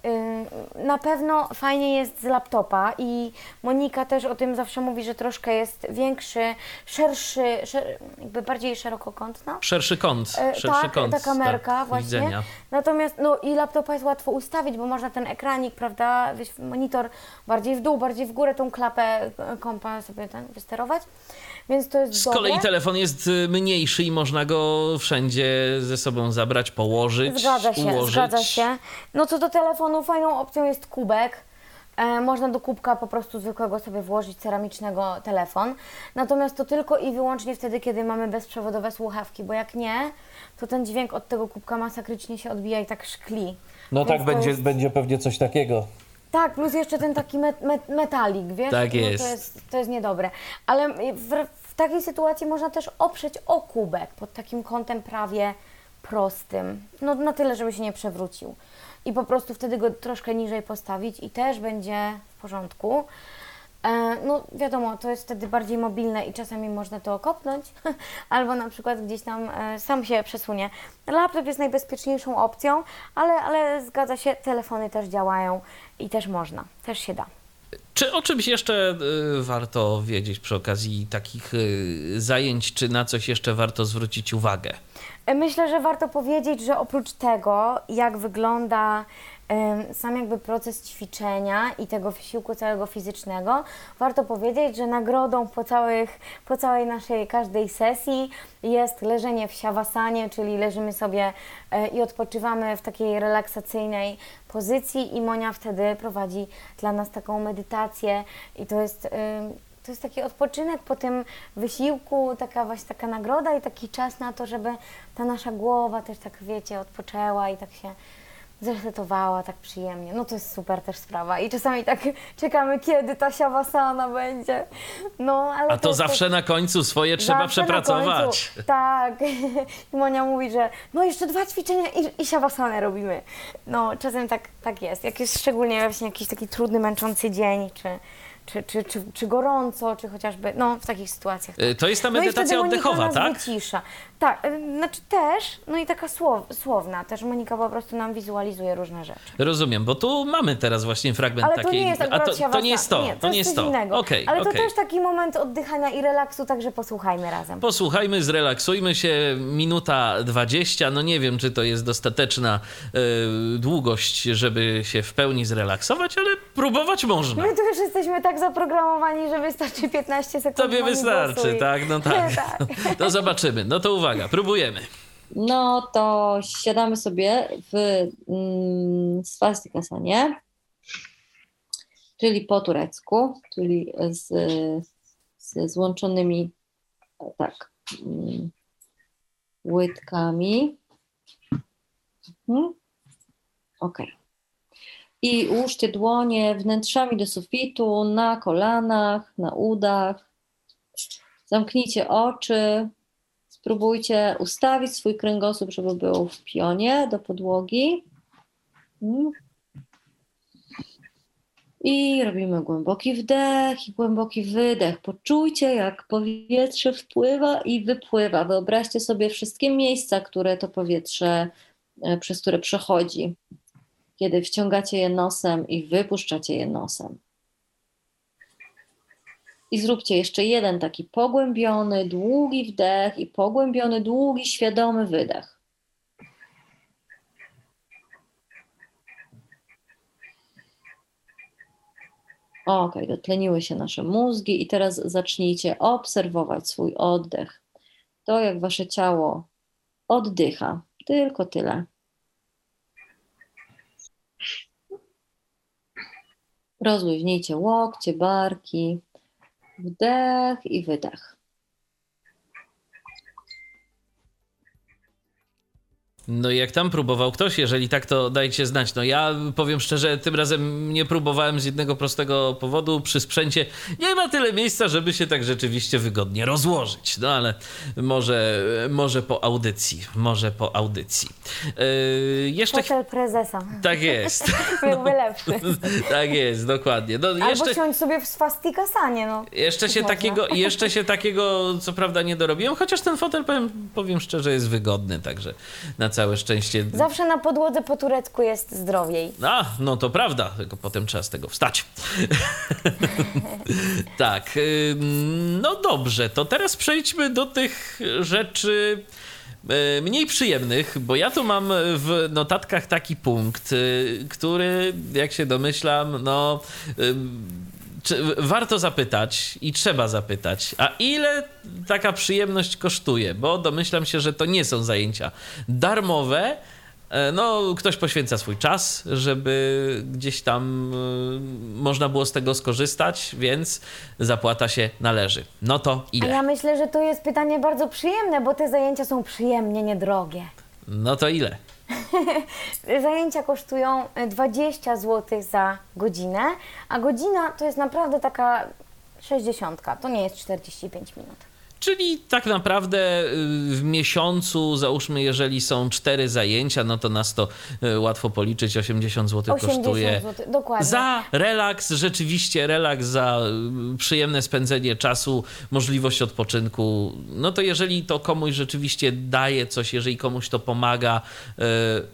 Speaker 2: na pewno fajnie jest z laptopa i Monika też o tym zawsze mówi, że troszkę jest większy, szerszy, szer, jakby bardziej szerokokątna.
Speaker 1: Szerszy kąt,
Speaker 2: E,
Speaker 1: szerszy
Speaker 2: tak,
Speaker 1: kąt
Speaker 2: ta kamerka
Speaker 1: tak,
Speaker 2: właśnie.
Speaker 1: widzenia.
Speaker 2: Natomiast no i laptopa jest łatwo ustawić, bo można ten ekranik, prawda, monitor bardziej w dół, bardziej w górę, tą klapę e, kompa sobie ten wysterować. Więc to jest
Speaker 1: Z
Speaker 2: dobre.
Speaker 1: kolei telefon jest y, mniejszy i można go wszędzie ze sobą zabrać, położyć,
Speaker 2: Zgadza się,
Speaker 1: ułożyć.
Speaker 2: zgadza się. No co do telefonu, fajną opcją jest kubek. E, można do kubka po prostu zwykłego sobie włożyć ceramicznego telefon. Natomiast to tylko i wyłącznie wtedy, kiedy mamy bezprzewodowe słuchawki, bo jak nie, to ten dźwięk od tego kubka masakrycznie się odbija i tak szkli.
Speaker 4: No
Speaker 2: Więc
Speaker 4: tak, będzie,
Speaker 2: jest-
Speaker 4: będzie pewnie coś takiego.
Speaker 2: Tak, plus jeszcze ten taki met, met, metalik, wiesz?
Speaker 1: Tak
Speaker 2: No
Speaker 1: jest.
Speaker 2: to, jest. to jest niedobre. Ale w, w takiej sytuacji można też oprzeć o kubek pod takim kątem prawie prostym. No na tyle, żeby się nie przewrócił. I po prostu wtedy go troszkę niżej postawić i też będzie w porządku. E, no wiadomo, to jest wtedy bardziej mobilne i czasami można to okopnąć, albo na przykład gdzieś tam e, sam się przesunie. Laptop jest najbezpieczniejszą opcją, ale, ale zgadza się, telefony też działają i też można, też się da.
Speaker 1: Czy o czymś jeszcze y, warto wiedzieć przy okazji takich y, zajęć, czy na coś jeszcze warto zwrócić uwagę?
Speaker 2: E, Myślę, że warto powiedzieć, że oprócz tego, jak wygląda sam jakby proces ćwiczenia i tego wysiłku całego fizycznego, warto powiedzieć, że nagrodą po, całych, po całej naszej każdej sesji jest leżenie w siawasanie, czyli leżymy sobie e, i odpoczywamy w takiej relaksacyjnej pozycji i Monia wtedy prowadzi dla nas taką medytację i to jest... to jest taki odpoczynek po tym wysiłku, taka właśnie taka nagroda i taki czas na to, żeby ta nasza głowa też tak, wiecie, odpoczęła i tak się zresetowała tak przyjemnie. No to jest super też sprawa. I czasami tak czekamy, kiedy ta siawasana będzie. No, ale
Speaker 1: A to
Speaker 2: jest
Speaker 1: zawsze na końcu swoje trzeba przepracować.
Speaker 2: Tak. I Monia mówi, że no jeszcze dwa ćwiczenia i, i siawasanę robimy. No czasem tak, tak jest. Jak jest szczególnie właśnie jakiś taki trudny, męczący dzień, czy, czy, czy, czy, czy gorąco, czy chociażby, no w takich sytuacjach.
Speaker 1: Y, To jest ta
Speaker 2: No i
Speaker 1: medytacja
Speaker 2: wtedy
Speaker 1: oddechowa, tak?
Speaker 2: wycisza. Tak, y, znaczy też, no i taka słow, słowna, też Monika po prostu nam wizualizuje różne rzeczy.
Speaker 1: Rozumiem, bo tu mamy teraz właśnie fragment
Speaker 2: Ale
Speaker 1: takiej...
Speaker 2: to nie jest
Speaker 1: A to, to nie jest to,
Speaker 2: nie,
Speaker 1: to nie jest to.
Speaker 2: innego. Ale to też taki moment oddychania i relaksu, także posłuchajmy razem.
Speaker 1: Posłuchajmy, zrelaksujmy się. Minuta 20. No nie wiem, czy to jest dostateczna e, długość, żeby się w pełni zrelaksować, ale próbować można.
Speaker 2: My tu już jesteśmy tak zaprogramowani, że wystarczy 15 sekund.
Speaker 1: Tobie wystarczy, tak? No tak.
Speaker 2: tak.
Speaker 1: To zobaczymy. No to uwaga, próbujemy.
Speaker 3: No to siadamy sobie w mm, swastikasanie, czyli po turecku, czyli z, z złączonymi tak mm, łydkami. Mhm. Ok. I ułóżcie dłonie wnętrzami do sufitu, na kolanach, na udach. Zamknijcie oczy. Spróbujcie ustawić swój kręgosłup, żeby był w pionie do podłogi. I robimy głęboki wdech i głęboki wydech. Poczujcie, jak powietrze wpływa i wypływa. Wyobraźcie sobie wszystkie miejsca, które to powietrze, e, przez które przechodzi, kiedy wciągacie je nosem i wypuszczacie je nosem. I zróbcie jeszcze jeden taki pogłębiony, długi wdech i pogłębiony, długi, świadomy wydech. Ok, dotleniły się nasze mózgi i teraz zacznijcie obserwować swój oddech. To, jak wasze ciało oddycha. Tylko tyle. Rozluźnijcie łokcie, barki. Wdech i wydech.
Speaker 1: No i jak tam próbował ktoś, jeżeli tak, to dajcie znać. No ja powiem szczerze, tym razem nie próbowałem z jednego prostego powodu. Przy sprzęcie nie ma tyle miejsca, żeby się tak rzeczywiście wygodnie rozłożyć. No ale może, może po audycji, może po audycji. Yy, jeszcze...
Speaker 2: Hotel prezesa.
Speaker 1: Tak jest.
Speaker 2: Byłby lepszy.
Speaker 1: tak jest, dokładnie. No,
Speaker 2: Albo
Speaker 1: jeszcze...
Speaker 2: siądź sobie w swastikasanie, no.
Speaker 1: Jeszcze się,
Speaker 2: Można.
Speaker 1: takiego, jeszcze się takiego, co prawda, nie dorobiłem, chociaż ten fotel, powiem, powiem szczerze, jest wygodny, także na całe szczęście.
Speaker 2: Zawsze na podłodze po turecku jest zdrowiej.
Speaker 1: A, no to prawda, tylko potem trzeba z tego wstać. tak, no dobrze, to teraz przejdźmy do tych rzeczy y, mniej przyjemnych, bo ja tu mam w notatkach taki punkt, y, który, jak się domyślam, no. Czy, warto zapytać i trzeba zapytać, a ile taka przyjemność kosztuje? Bo domyślam się, że to nie są zajęcia darmowe. E, No, ktoś poświęca swój czas, żeby gdzieś tam y, można było z tego skorzystać, więc zapłata się należy. No to
Speaker 2: A
Speaker 1: ile?
Speaker 2: ja myślę, że to jest pytanie bardzo przyjemne, bo te zajęcia są przyjemnie niedrogie.
Speaker 1: No to ile?
Speaker 2: Zajęcia kosztują e, 20 zł za godzinę, a godzina to jest naprawdę taka 60, to nie jest 45 minut.
Speaker 1: Czyli tak naprawdę y, w miesiącu, załóżmy, jeżeli są cztery zajęcia, no to nas to y, łatwo policzyć, 80 zł
Speaker 2: 80
Speaker 1: kosztuje.
Speaker 2: zł, dokładnie.
Speaker 1: Za relaks, rzeczywiście relaks, za y, przyjemne spędzenie czasu, możliwość odpoczynku. No to jeżeli to komuś rzeczywiście daje coś, jeżeli komuś to pomaga,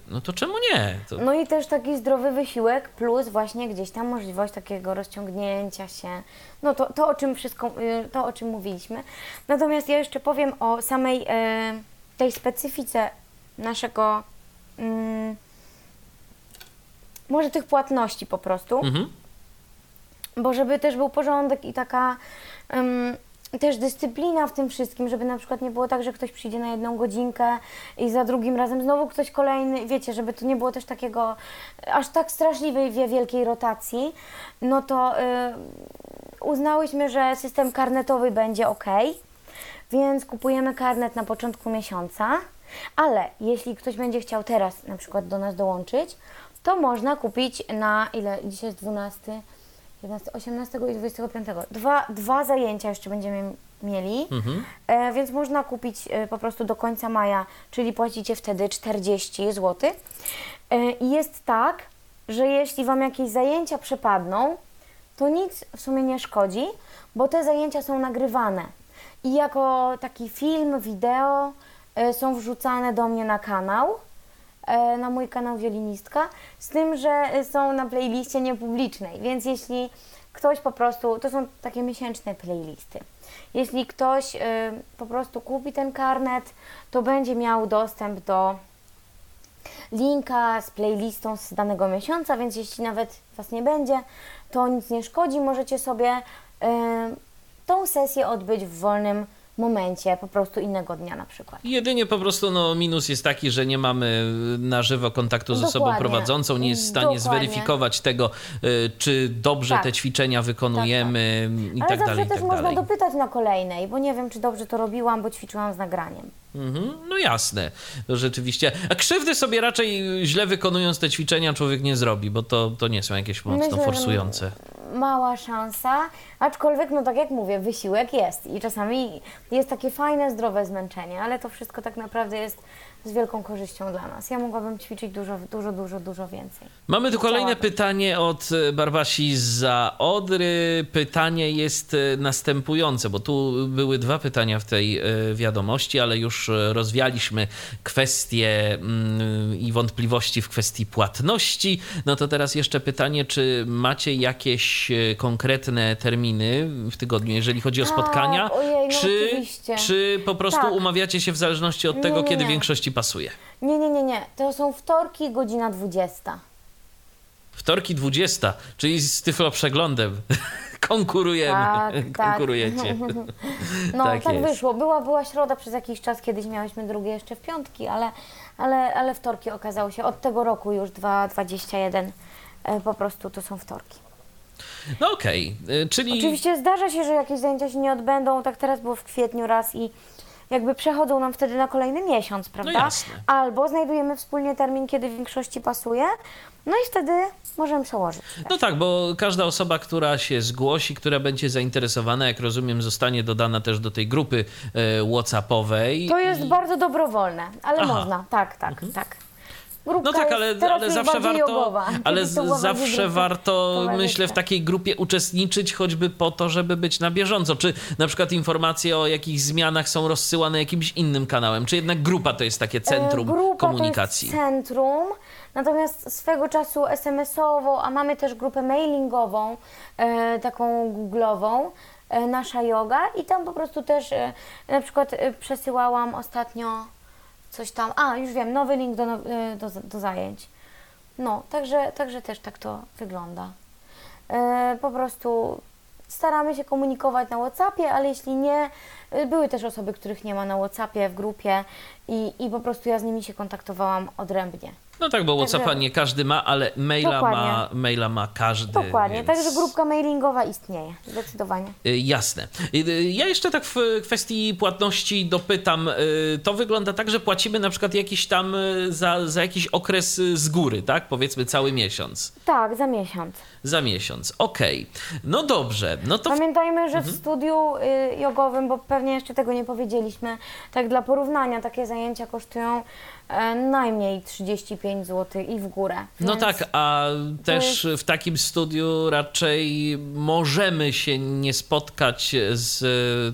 Speaker 1: no to czemu nie? To...
Speaker 2: No i też taki zdrowy wysiłek, plus właśnie gdzieś tam możliwość takiego rozciągnięcia się. No to, to o czym wszystko, y, to o czym mówiliśmy. Natomiast ja jeszcze powiem o samej e, tej specyfice naszego, mm, może tych płatności po prostu.
Speaker 1: Mhm.
Speaker 2: bo żeby też był porządek i taka też dyscyplina w tym wszystkim, żeby na przykład nie było tak, że ktoś przyjdzie na jedną godzinkę i za drugim razem znowu ktoś kolejny, wiecie, żeby to nie było też takiego aż tak straszliwej wie- wielkiej rotacji, no to y, uznałyśmy, że system karnetowy będzie ok, więc kupujemy karnet na początku miesiąca, ale jeśli ktoś będzie chciał teraz na przykład do nas dołączyć, to można kupić na ile? Dzisiaj jest 12, 11, 18 i 25. Dwa, dwa zajęcia jeszcze będziemy mieli,
Speaker 1: Mhm.
Speaker 2: e, więc można kupić e, po prostu do końca maja, czyli płacicie wtedy 40 zł. E, I jest tak, że jeśli Wam jakieś zajęcia przepadną, to nic w sumie nie szkodzi, bo te zajęcia są nagrywane. I jako taki film, wideo y, są wrzucane do mnie na kanał, na mój kanał Wiolinistka, z tym, że są na playliście niepublicznej, więc jeśli ktoś po prostu, to są takie miesięczne playlisty, jeśli ktoś y, po prostu kupi ten karnet, to będzie miał dostęp do linka z playlistą z danego miesiąca, więc jeśli nawet Was nie będzie, to nic nie szkodzi, możecie sobie y, tą sesję odbyć w wolnym momencie, po prostu innego dnia na przykład.
Speaker 1: Jedynie po prostu no, minus jest taki, że nie mamy na żywo kontaktu z osobą
Speaker 2: Dokładnie.
Speaker 1: prowadzącą, nie jest w stanie
Speaker 2: Dokładnie.
Speaker 1: zweryfikować tego, y, czy dobrze
Speaker 2: Tak.
Speaker 1: te ćwiczenia wykonujemy i
Speaker 2: Ale
Speaker 1: tak
Speaker 2: zawsze
Speaker 1: dalej, i
Speaker 2: też
Speaker 1: tak
Speaker 2: można dopytać na kolejnej, bo nie wiem, czy dobrze to robiłam, bo ćwiczyłam z nagraniem.
Speaker 1: Mhm, no jasne, to rzeczywiście. A krzywdy sobie raczej źle wykonując te ćwiczenia człowiek nie zrobi, bo to, to nie są jakieś mocno
Speaker 2: Myślę,
Speaker 1: forsujące.
Speaker 2: Mała szansa, aczkolwiek, no tak jak mówię, wysiłek jest i czasami jest takie fajne, zdrowe zmęczenie, ale to wszystko tak naprawdę jest z wielką korzyścią dla nas. Ja mogłabym ćwiczyć dużo, dużo, dużo, dużo więcej.
Speaker 1: Mamy tu kolejne
Speaker 2: Chciałabym.
Speaker 1: pytanie od e, Barbasi za Odry. Pytanie jest e, następujące, bo tu były dwa pytania w tej e, wiadomości, ale już rozwialiśmy kwestie mm, i wątpliwości w kwestii płatności. No to teraz jeszcze pytanie, czy macie jakieś konkretne terminy w tygodniu, jeżeli chodzi o
Speaker 2: Tak,
Speaker 1: spotkania?
Speaker 2: ojej, no
Speaker 1: czy,
Speaker 2: oczywiście.
Speaker 1: czy po prostu
Speaker 2: Tak.
Speaker 1: umawiacie się w zależności od
Speaker 2: Nie,
Speaker 1: tego,
Speaker 2: nie,
Speaker 1: kiedy
Speaker 2: nie.
Speaker 1: większości pasuje?
Speaker 2: Nie, nie, nie, nie. To są wtorki, godzina 20.
Speaker 1: Wtorki 20, czyli z Tyflo Przeglądem. Konkurujemy.
Speaker 2: Tak, tak.
Speaker 1: Konkurujecie.
Speaker 2: No,
Speaker 1: Tak
Speaker 2: tak, wyszło. Była, była środa przez jakiś czas, kiedyś miałyśmy drugie jeszcze w piątki, ale, ale, ale wtorki okazały się od tego roku już 2.21. e, Po prostu to są wtorki.
Speaker 1: No okej, y, czyli
Speaker 2: Oczywiście zdarza się, że jakieś zajęcia się nie odbędą. Tak teraz było w kwietniu raz i jakby przechodzą nam wtedy na kolejny miesiąc, prawda?
Speaker 1: No jasne.
Speaker 2: Albo znajdujemy wspólnie termin, kiedy w większości pasuje. No i wtedy możemy przełożyć.
Speaker 1: no tak, bo każda osoba, która się zgłosi, która będzie zainteresowana, jak rozumiem, zostanie dodana też do tej grupy e, WhatsAppowej.
Speaker 2: To jest
Speaker 1: I-
Speaker 2: bardzo dobrowolne, ale
Speaker 1: Aha.
Speaker 2: można. Tak, tak, tak. Grupka
Speaker 1: No tak, ale, ale zawsze warto,
Speaker 2: jogowa.
Speaker 1: ale zawsze warto, myślę, w takiej grupie uczestniczyć, choćby po to, żeby być na bieżąco. Czy na przykład informacje o jakichś zmianach są rozsyłane jakimś innym kanałem, czy jednak grupa to jest takie centrum
Speaker 2: E, Grupa
Speaker 1: komunikacji?
Speaker 2: To jest centrum, natomiast swego czasu SMS-ową, a mamy też grupę mailingową, e, taką googlową, e, nasza yoga i tam po prostu też na przykład przesyłałam ostatnio coś tam, a już wiem, nowy link do, e, do, do zajęć. No, także, także też tak to wygląda. E, po prostu staramy się komunikować na WhatsAppie, ale jeśli nie, y, były też osoby, których nie ma na WhatsAppie w grupie i, i po prostu ja z nimi się kontaktowałam odrębnie.
Speaker 1: No tak, bo
Speaker 2: Także-
Speaker 1: WhatsAppa nie każdy ma, ale maila, ma, maila ma każdy.
Speaker 2: Dokładnie,
Speaker 1: więc...
Speaker 2: także grupka mailingowa istnieje, zdecydowanie.
Speaker 1: Y, Jasne. Y, y, Ja jeszcze tak w kwestii płatności dopytam. To wygląda tak, że płacimy na przykład jakiś tam za, za jakiś okres z góry, tak? Powiedzmy cały miesiąc.
Speaker 2: Tak, za miesiąc.
Speaker 1: Za miesiąc. Okej. No dobrze. No to.
Speaker 2: Pamiętajmy, że w studiu jogowym, bo pewnie jeszcze tego nie powiedzieliśmy, tak dla porównania, takie zajęcia kosztują najmniej 35 zł i w górę.
Speaker 1: No tak, a też w takim studiu raczej możemy się nie spotkać z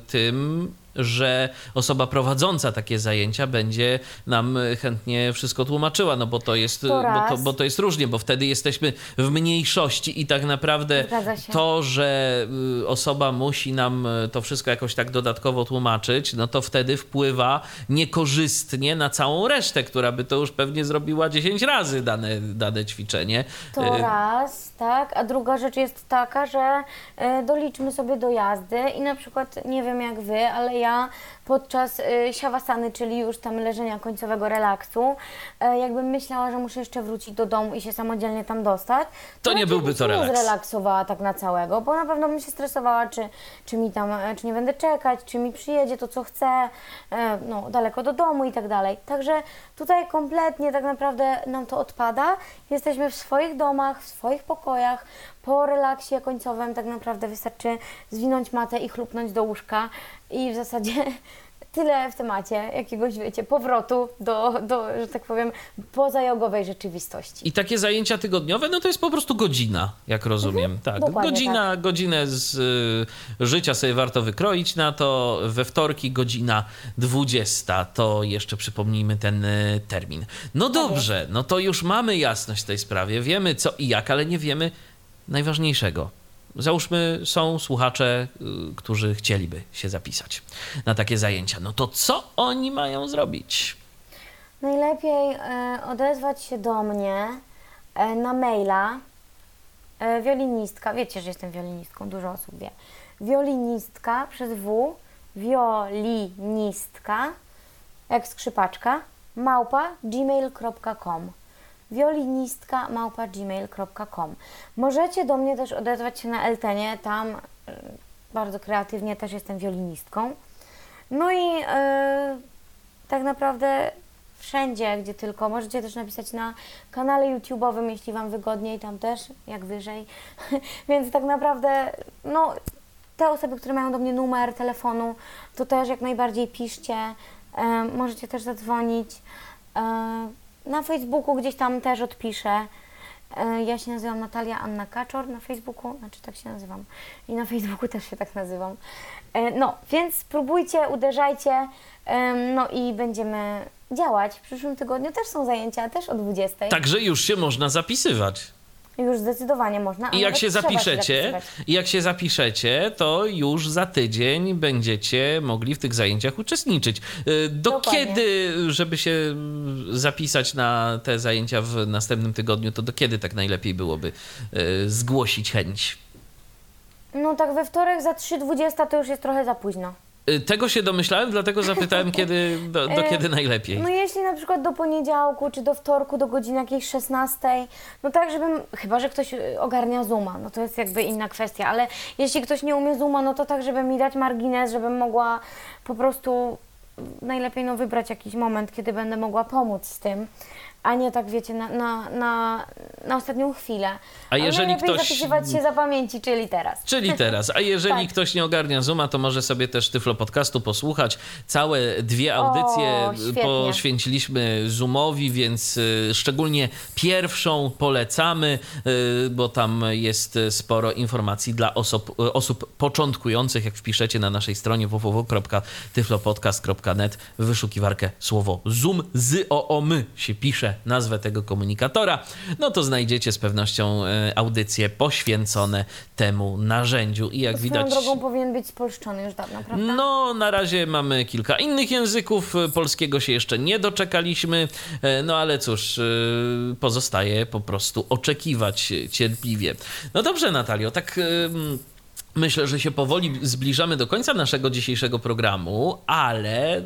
Speaker 1: tym, że osoba prowadząca takie zajęcia będzie nam chętnie wszystko tłumaczyła, no bo to jest,
Speaker 2: To
Speaker 1: bo, to, bo to jest różnie, bo wtedy jesteśmy w mniejszości i tak naprawdę to, że y, osoba musi nam y, to wszystko jakoś tak dodatkowo tłumaczyć, no to wtedy wpływa niekorzystnie na całą resztę, która by to już pewnie zrobiła 10 razy dane, dane ćwiczenie.
Speaker 2: To
Speaker 1: Y,
Speaker 2: raz, tak. A druga rzecz jest taka, że doliczmy sobie do jazdy i na przykład, nie wiem jak wy, ale ja podczas e, siawasany, czyli już tam leżenia końcowego relaksu, e, jakbym myślała, że muszę jeszcze wrócić do domu i się samodzielnie tam dostać,
Speaker 1: To nie
Speaker 2: raczej
Speaker 1: byłby to relaks.
Speaker 2: Nie zrelaksowała tak na całego, bo na pewno bym się stresowała, czy, czy mi tam, e, czy nie będę czekać, czy mi przyjedzie to, co chcę, e, no, daleko do domu i tak dalej. Także tutaj kompletnie tak naprawdę nam to odpada. Jesteśmy w swoich domach, w swoich pokojach. Po relaksie końcowym tak naprawdę wystarczy zwinąć matę i chlupnąć do łóżka i w zasadzie tyle w temacie jakiegoś, wiecie, powrotu do, do że tak powiem, pozajogowej rzeczywistości.
Speaker 1: I takie zajęcia tygodniowe, no to jest po prostu godzina, jak rozumiem. tak,
Speaker 2: dokładnie
Speaker 1: godzina, godzinę z y, życia sobie warto wykroić na to. We wtorki godzina 20, to jeszcze przypomnijmy ten y, termin. No dobrze, no to już mamy jasność w tej sprawie, wiemy co i jak, ale nie wiemy najważniejszego. Załóżmy, są słuchacze, y, którzy chcieliby się zapisać na takie zajęcia. No to co oni mają zrobić?
Speaker 2: Najlepiej e, odezwać się do mnie e, na maila e, wiolinistka, wiecie, że jestem wiolinistką, dużo osób wie. Wiolinistka przez W, wiolinistka, jak skrzypaczka, małpa gmail.com gmail.com Możecie do mnie też odezwać się na Eltenie, tam e, bardzo kreatywnie też jestem wiolinistką. No i e, tak naprawdę wszędzie, gdzie tylko. Możecie też napisać na kanale YouTube'owym, jeśli Wam wygodniej, tam też, jak wyżej. Więc tak naprawdę, no, te osoby, które mają do mnie numer telefonu, to też jak najbardziej piszcie. E, możecie też zadzwonić. E, na Facebooku gdzieś tam też odpiszę. E, Ja się nazywam Natalia Anna Kaczor na Facebooku, znaczy tak się nazywam. I na Facebooku też się tak nazywam. E, No, więc spróbujcie, uderzajcie, no i będziemy działać. W przyszłym tygodniu też są zajęcia, też o 20.
Speaker 1: Także już się można zapisywać.
Speaker 2: Już zdecydowanie można.
Speaker 1: I jak się zapiszecie, i jak się zapiszecie, to już za tydzień będziecie mogli w tych zajęciach uczestniczyć. Y, Do
Speaker 2: Dokładnie.
Speaker 1: kiedy, żeby się zapisać na te zajęcia w następnym tygodniu, to do kiedy tak najlepiej byłoby y, zgłosić chęć?
Speaker 2: No tak we wtorek za 3.20 to już jest trochę za późno.
Speaker 1: Y, Tego się domyślałem, dlatego zapytałem, kiedy, do, do
Speaker 2: E,
Speaker 1: kiedy najlepiej.
Speaker 2: No jeśli na przykład do poniedziałku czy do wtorku do godziny jakiejś 16, no tak, żebym, chyba że ktoś y, ogarnia Zooma, no to jest jakby inna kwestia, ale jeśli ktoś nie umie Zooma, no to tak, żeby mi dać margines, żebym mogła po prostu najlepiej no wybrać jakiś moment, kiedy będę mogła pomóc z tym, a nie tak wiecie, na, na, na, na ostatnią chwilę.
Speaker 1: A
Speaker 2: Ale
Speaker 1: jeżeli ktoś-
Speaker 2: zapisywać się za pamięci, czyli teraz.
Speaker 1: Czyli teraz. A jeżeli
Speaker 2: Tak.
Speaker 1: ktoś nie ogarnia Zooma, to może sobie też Tyflo Podcastu posłuchać. Całe dwie audycje
Speaker 2: O, świetnie.
Speaker 1: poświęciliśmy Zoomowi, więc y, szczególnie pierwszą polecamy, y, bo tam jest sporo informacji dla osób, osób początkujących. Jak wpiszecie na naszej stronie www.tyflopodcast.net wyszukiwarkę słowo Zoom z OOM się pisze nazwę tego komunikatora, no to znajdziecie z pewnością y, audycje poświęcone temu narzędziu. I jak
Speaker 2: Swoją
Speaker 1: widać.
Speaker 2: drogą powinien być spolszczony już dawno, prawda?
Speaker 1: No, na razie mamy kilka innych języków. Polskiego się jeszcze nie doczekaliśmy. E, No ale cóż, e, pozostaje po prostu oczekiwać cierpliwie. No dobrze, Natalio, tak. Myślę, że się powoli zbliżamy do końca naszego dzisiejszego programu, ale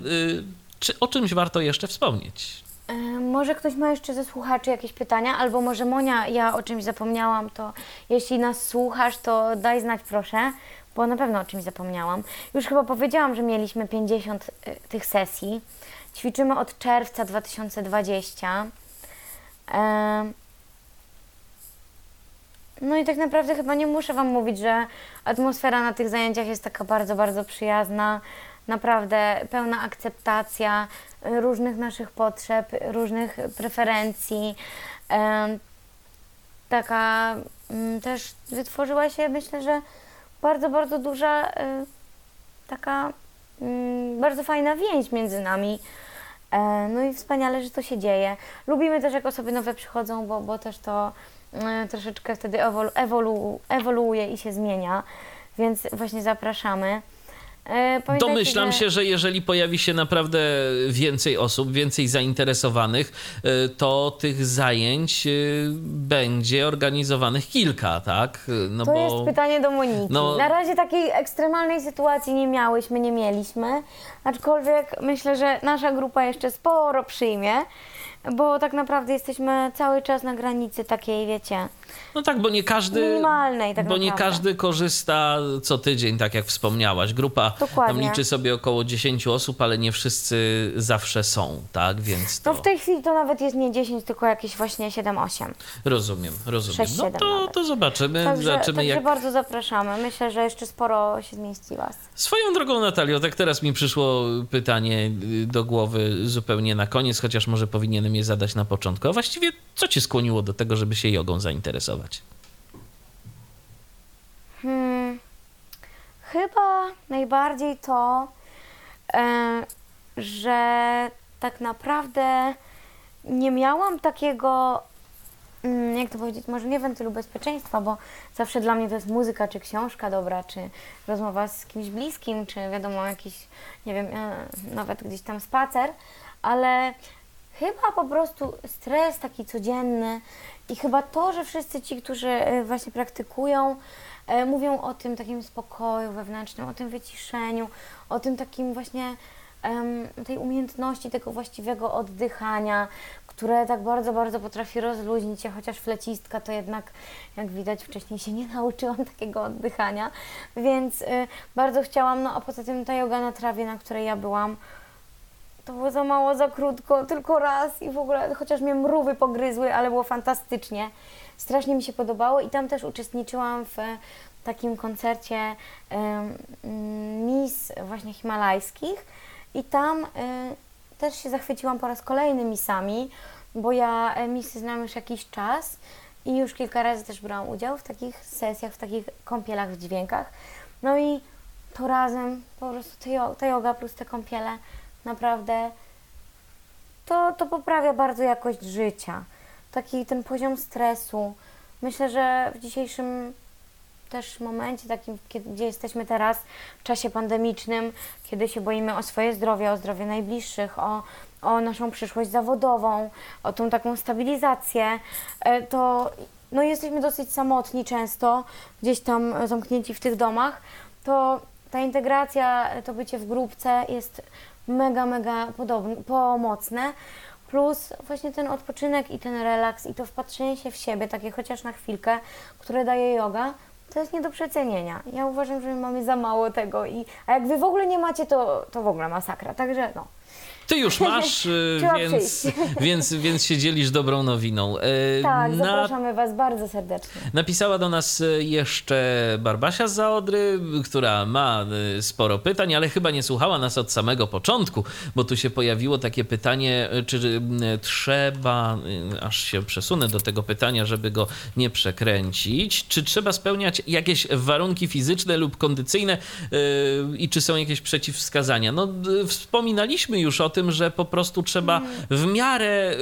Speaker 1: czy o czymś warto jeszcze wspomnieć?
Speaker 2: E, Może ktoś ma jeszcze ze słuchaczy jakieś pytania, albo może Monia, ja o czymś zapomniałam, to jeśli nas słuchasz, to daj znać proszę, bo na pewno o czymś zapomniałam. Już chyba powiedziałam, że mieliśmy 50 e, tych sesji. Ćwiczymy od czerwca 2020. E, No i tak naprawdę chyba nie muszę Wam mówić, że atmosfera na tych zajęciach jest taka bardzo, bardzo przyjazna. Naprawdę pełna akceptacja y, różnych naszych potrzeb, różnych preferencji. Taka mm, też wytworzyła się, myślę, że bardzo, bardzo duża, y, taka mm, bardzo fajna więź między nami. E, No i wspaniale, że to się dzieje. Lubimy też, jak osoby nowe przychodzą, bo, bo też to e, troszeczkę wtedy ewolu, ewoluuje i się zmienia, więc właśnie zapraszamy. E,
Speaker 1: Domyślam
Speaker 2: że-
Speaker 1: się, że jeżeli pojawi się naprawdę więcej osób, więcej zainteresowanych, y, to tych zajęć y, będzie organizowanych kilka, tak? Y, No
Speaker 2: To jest pytanie do Moniki.
Speaker 1: no-
Speaker 2: Na razie takiej ekstremalnej sytuacji nie miałyśmy, nie mieliśmy, aczkolwiek myślę, że nasza grupa jeszcze sporo przyjmie, bo tak naprawdę jesteśmy cały czas na granicy takiej, wiecie,
Speaker 1: No tak, bo nie każdy.
Speaker 2: Minimalnej tak
Speaker 1: Bo nie
Speaker 2: naprawdę.
Speaker 1: każdy korzysta co tydzień, tak jak wspomniałaś. Grupa tam
Speaker 2: Dokładnie.
Speaker 1: liczy sobie około 10 osób, ale nie wszyscy zawsze są, tak? Więc to
Speaker 2: no w tej chwili to nawet jest nie 10, tylko jakieś właśnie 7-8.
Speaker 1: rozumiem, rozumiem.
Speaker 2: Sześć,
Speaker 1: no
Speaker 2: siedem
Speaker 1: to,
Speaker 2: nawet.
Speaker 1: to zobaczymy,
Speaker 2: Także,
Speaker 1: zobaczymy
Speaker 2: także
Speaker 1: jak.
Speaker 2: bardzo zapraszamy. Myślę, że jeszcze sporo się zmieści Was.
Speaker 1: Swoją drogą, Natalio, tak teraz mi przyszło pytanie do głowy zupełnie na koniec, chociaż może powinienem je zadać na początku. A właściwie, co cię skłoniło do tego, żeby się jogą zainteresować?
Speaker 2: Hmm, chyba najbardziej to, że tak naprawdę nie miałam takiego, mm, jak to powiedzieć, może nie wentylu bezpieczeństwa, bo zawsze dla mnie to jest muzyka, czy książka dobra, czy rozmowa z kimś bliskim, czy wiadomo, jakiś, nie wiem, e, nawet gdzieś tam spacer, ale chyba po prostu stres taki codzienny i chyba to, że wszyscy ci, którzy e, właśnie praktykują, e, mówią o tym takim spokoju wewnętrznym, o tym wyciszeniu, o tym takim właśnie tej umiejętności tego właściwego oddychania, które tak bardzo, bardzo potrafi rozluźnić się, chociaż flecistka to jednak, jak widać, wcześniej się nie nauczyłam takiego oddychania, więc y, bardzo chciałam, no a poza tym ta yoga na trawie, na której ja byłam, to było za mało, za krótko, tylko raz i w ogóle, chociaż mnie mrówy pogryzły, ale było fantastycznie. Strasznie mi się podobało i tam też uczestniczyłam w e, takim koncercie Miss właśnie himalajskich i tam e, też się zachwyciłam po raz kolejny misami, bo ja e, misy znam już jakiś czas i już kilka razy też brałam udział w takich sesjach, w takich kąpielach w dźwiękach. No i to razem po prostu ta yoga plus te kąpiele naprawdę to, to poprawia bardzo jakość życia. Taki ten poziom stresu. Myślę, że w dzisiejszym też momencie, takim, kiedy, gdzie jesteśmy teraz, w czasie pandemicznym, kiedy się boimy o swoje zdrowie, o zdrowie najbliższych, o, o naszą przyszłość zawodową, o tą taką stabilizację, e, to no, jesteśmy dosyć samotni często, gdzieś tam zamknięci w tych domach, to ta integracja, to bycie w grupce jest mega, mega podobne, pomocne. Plus właśnie ten odpoczynek i ten relaks i to wpatrzenie się w siebie, takie chociaż na chwilkę, które daje yoga, to jest nie do przecenienia. Ja uważam, że my mamy za mało tego i a jak wy w ogóle nie macie, to, to w ogóle masakra. Także no.
Speaker 1: Ty już masz, y, więc, więc, więc się dzielisz dobrą nowiną. Y,
Speaker 2: Tak,
Speaker 1: na-
Speaker 2: zapraszamy was bardzo serdecznie.
Speaker 1: Napisała do nas y, jeszcze Barbasia z Zaodry, która ma sporo pytań, ale chyba nie słuchała nas od samego początku, bo tu się pojawiło takie pytanie, czy trzeba, aż się przesunę do tego pytania, żeby go nie przekręcić, czy trzeba spełniać jakieś warunki fizyczne lub kondycyjne i czy są jakieś przeciwwskazania? No, wspominaliśmy już o tym, że po prostu trzeba w miarę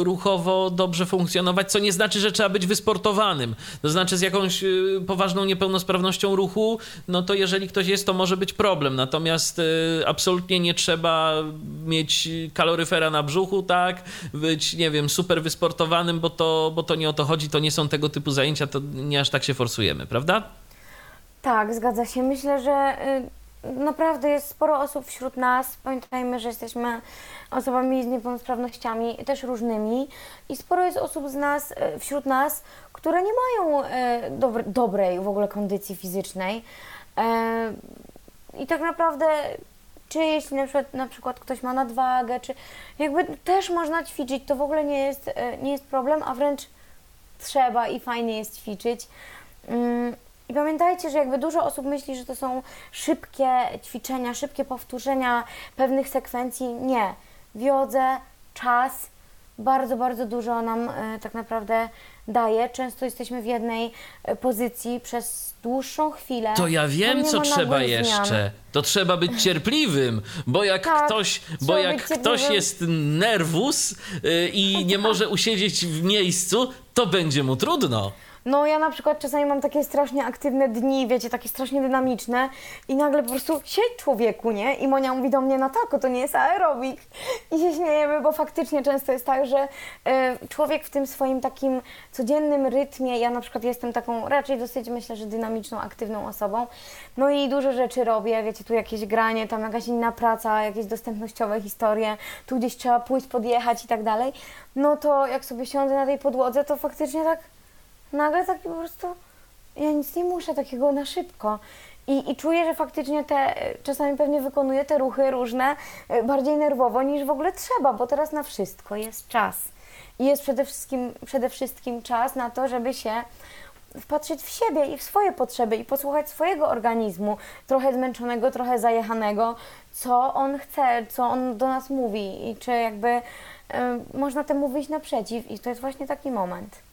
Speaker 1: y, ruchowo dobrze funkcjonować, co nie znaczy, że trzeba być wysportowanym. To znaczy z jakąś y, poważną niepełnosprawnością ruchu, no to jeżeli ktoś jest, to może być problem. Natomiast y, absolutnie nie trzeba mieć kaloryfera na brzuchu, tak? Być, nie wiem, super wysportowanym, bo to, bo to nie o to chodzi, to nie są tego typu zajęcia, to nie aż tak się forsujemy, prawda?
Speaker 2: Tak, zgadza się. Myślę, że naprawdę jest sporo osób wśród nas. Pamiętajmy, że jesteśmy osobami z niepełnosprawnościami, też różnymi. I sporo jest osób z nas, y, wśród nas, które nie mają dobre, dobrej w ogóle kondycji fizycznej. E, I tak naprawdę, czy jeśli na przykład, na przykład ktoś ma nadwagę, czy jakby też można ćwiczyć, to w ogóle nie jest, e, nie jest problem, a wręcz trzeba i fajnie jest ćwiczyć. I pamiętajcie, że jakby dużo osób myśli, że to są szybkie ćwiczenia, szybkie powtórzenia pewnych sekwencji. Nie. W jodze czas bardzo, bardzo dużo nam e, tak naprawdę daje. Często jesteśmy w jednej e, pozycji przez dłuższą chwilę.
Speaker 1: To ja wiem, co trzeba
Speaker 2: nagłych zmian.
Speaker 1: jeszcze. To trzeba być cierpliwym, bo jak
Speaker 2: Tak,
Speaker 1: ktoś, bo jak ktoś jest nerwus y, i nie może usiedzieć w miejscu, to będzie mu trudno.
Speaker 2: No ja na przykład czasami mam takie strasznie aktywne dni, wiecie, takie strasznie dynamiczne i nagle po prostu siedź człowieku, nie? I Monia mówi do mnie, Natalko, to nie jest aerobik. I się śmiejemy, bo faktycznie często jest tak, że e, człowiek w tym swoim takim codziennym rytmie, ja na przykład jestem taką raczej dosyć, myślę, że dynamiczną, aktywną osobą, no i dużo rzeczy robię, wiecie, tu jakieś granie, tam jakaś inna praca, jakieś dostępnościowe historie, tu gdzieś trzeba pójść, podjechać i tak dalej, no to jak sobie siądę na tej podłodze, to faktycznie tak nagle taki po prostu ja nic nie muszę takiego na szybko. I, I czuję, że faktycznie te, czasami pewnie wykonuję te ruchy różne e, bardziej nerwowo niż w ogóle trzeba, bo teraz na wszystko jest czas. I jest przede wszystkim, przede wszystkim czas na to, żeby się wpatrzeć w siebie i w swoje potrzeby i posłuchać swojego organizmu, trochę zmęczonego, trochę zajechanego, co on chce, co on do nas mówi i czy jakby y, można temu wyjść naprzeciw i to jest właśnie taki moment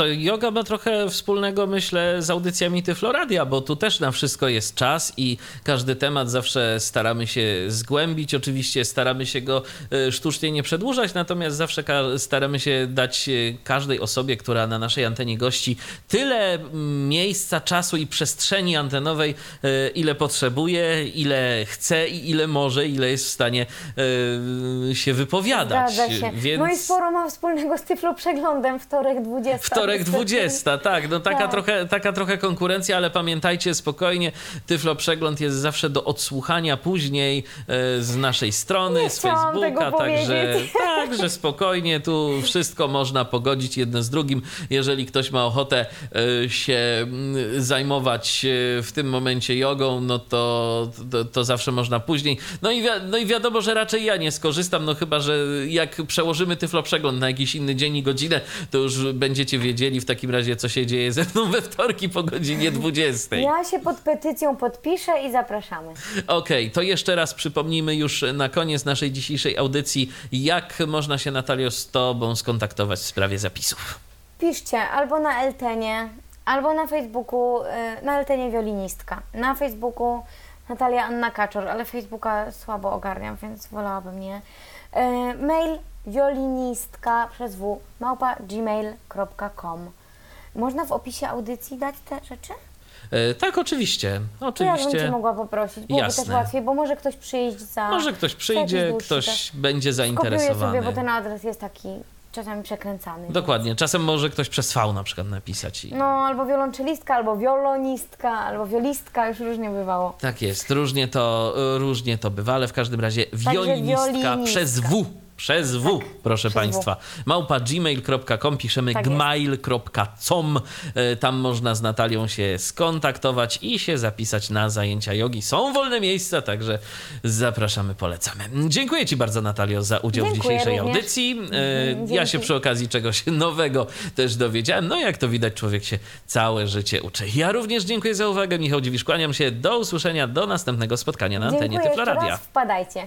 Speaker 1: to yoga ma trochę wspólnego, myślę, z audycjami Tyfloradia, bo tu też na wszystko jest czas i każdy temat zawsze staramy się zgłębić. Oczywiście staramy się go e, sztucznie nie przedłużać, natomiast zawsze staramy się dać e, każdej osobie, która na naszej antenie gości, tyle miejsca, czasu i przestrzeni antenowej, e, ile potrzebuje, ile chce i ile może, ile jest w stanie się wypowiadać.
Speaker 2: Zgadza się. Więc... No i sporo ma wspólnego z Tyflo Przeglądem, wtorek 20.
Speaker 1: Wtorek wtorek 20, tak, no taka, tak. Trochę, taka trochę konkurencja, ale pamiętajcie spokojnie, Tyflo Przegląd jest zawsze do odsłuchania później e, z naszej strony,
Speaker 2: Nie
Speaker 1: z Facebooka, także, także spokojnie, tu wszystko można pogodzić jedno z drugim. Jeżeli ktoś ma ochotę e, się mm, zajmować e, w tym momencie jogą, no to, to, to zawsze można później. No i, wi no i wiadomo, że raczej ja nie skorzystam, no chyba, że jak przełożymy Tyflo Przegląd na jakiś inny dzień i godzinę, to już będziecie wiedzieć, wiedzieli w takim razie, co się dzieje ze mną we wtorki po godzinie 20.
Speaker 2: Ja się pod petycją podpiszę i zapraszamy.
Speaker 1: Okej, okay, to jeszcze raz przypomnijmy już na koniec naszej dzisiejszej audycji, jak można się Natalio z Tobą skontaktować w sprawie zapisów.
Speaker 2: Piszcie albo na Eltenie, albo na Facebooku, y, na Eltenie Wiolinistka, na Facebooku Natalia Anna Kaczor, ale Facebooka słabo ogarniam, więc wolałabym nie. Y, mail violinistka przez w małpa gmail.com. Można w opisie audycji dać te rzeczy?
Speaker 1: E, tak, oczywiście. oczywiście.
Speaker 2: Ja bym Cię mogła poprosić, byłoby Jasne. też łatwiej, bo może ktoś przyjść za...
Speaker 1: Może ktoś przyjdzie, ktoś też. będzie zainteresowany.
Speaker 2: Kopiuję sobie, bo ten adres jest taki czasami przekręcany.
Speaker 1: Dokładnie. Więc. Czasem może ktoś przez V na przykład napisać. I...
Speaker 2: No, albo wiolonczelistka, albo wiolonistka, albo wiolistka, już różnie bywało.
Speaker 1: Tak jest, różnie to, różnie to bywa, ale w każdym razie wiolinistka przez W przez W, tak, proszę przez Państwa. W. Małpa gmail.com, piszemy tak gmail.com. E, tam można z Natalią się skontaktować i się zapisać na zajęcia jogi. Są wolne miejsca, także zapraszamy, polecamy. Dziękuję Ci bardzo, Natalio, za udział Dziękuję w dzisiejszej również. audycji. E, mhm, ja się przy okazji czegoś nowego też dowiedziałem. No, jak to widać, człowiek się całe życie uczy. Ja również dziękuję za uwagę. Michał Dziwisz, kłaniam się. Do usłyszenia, do następnego spotkania na antenie Tyfloradia.
Speaker 2: Wpadajcie.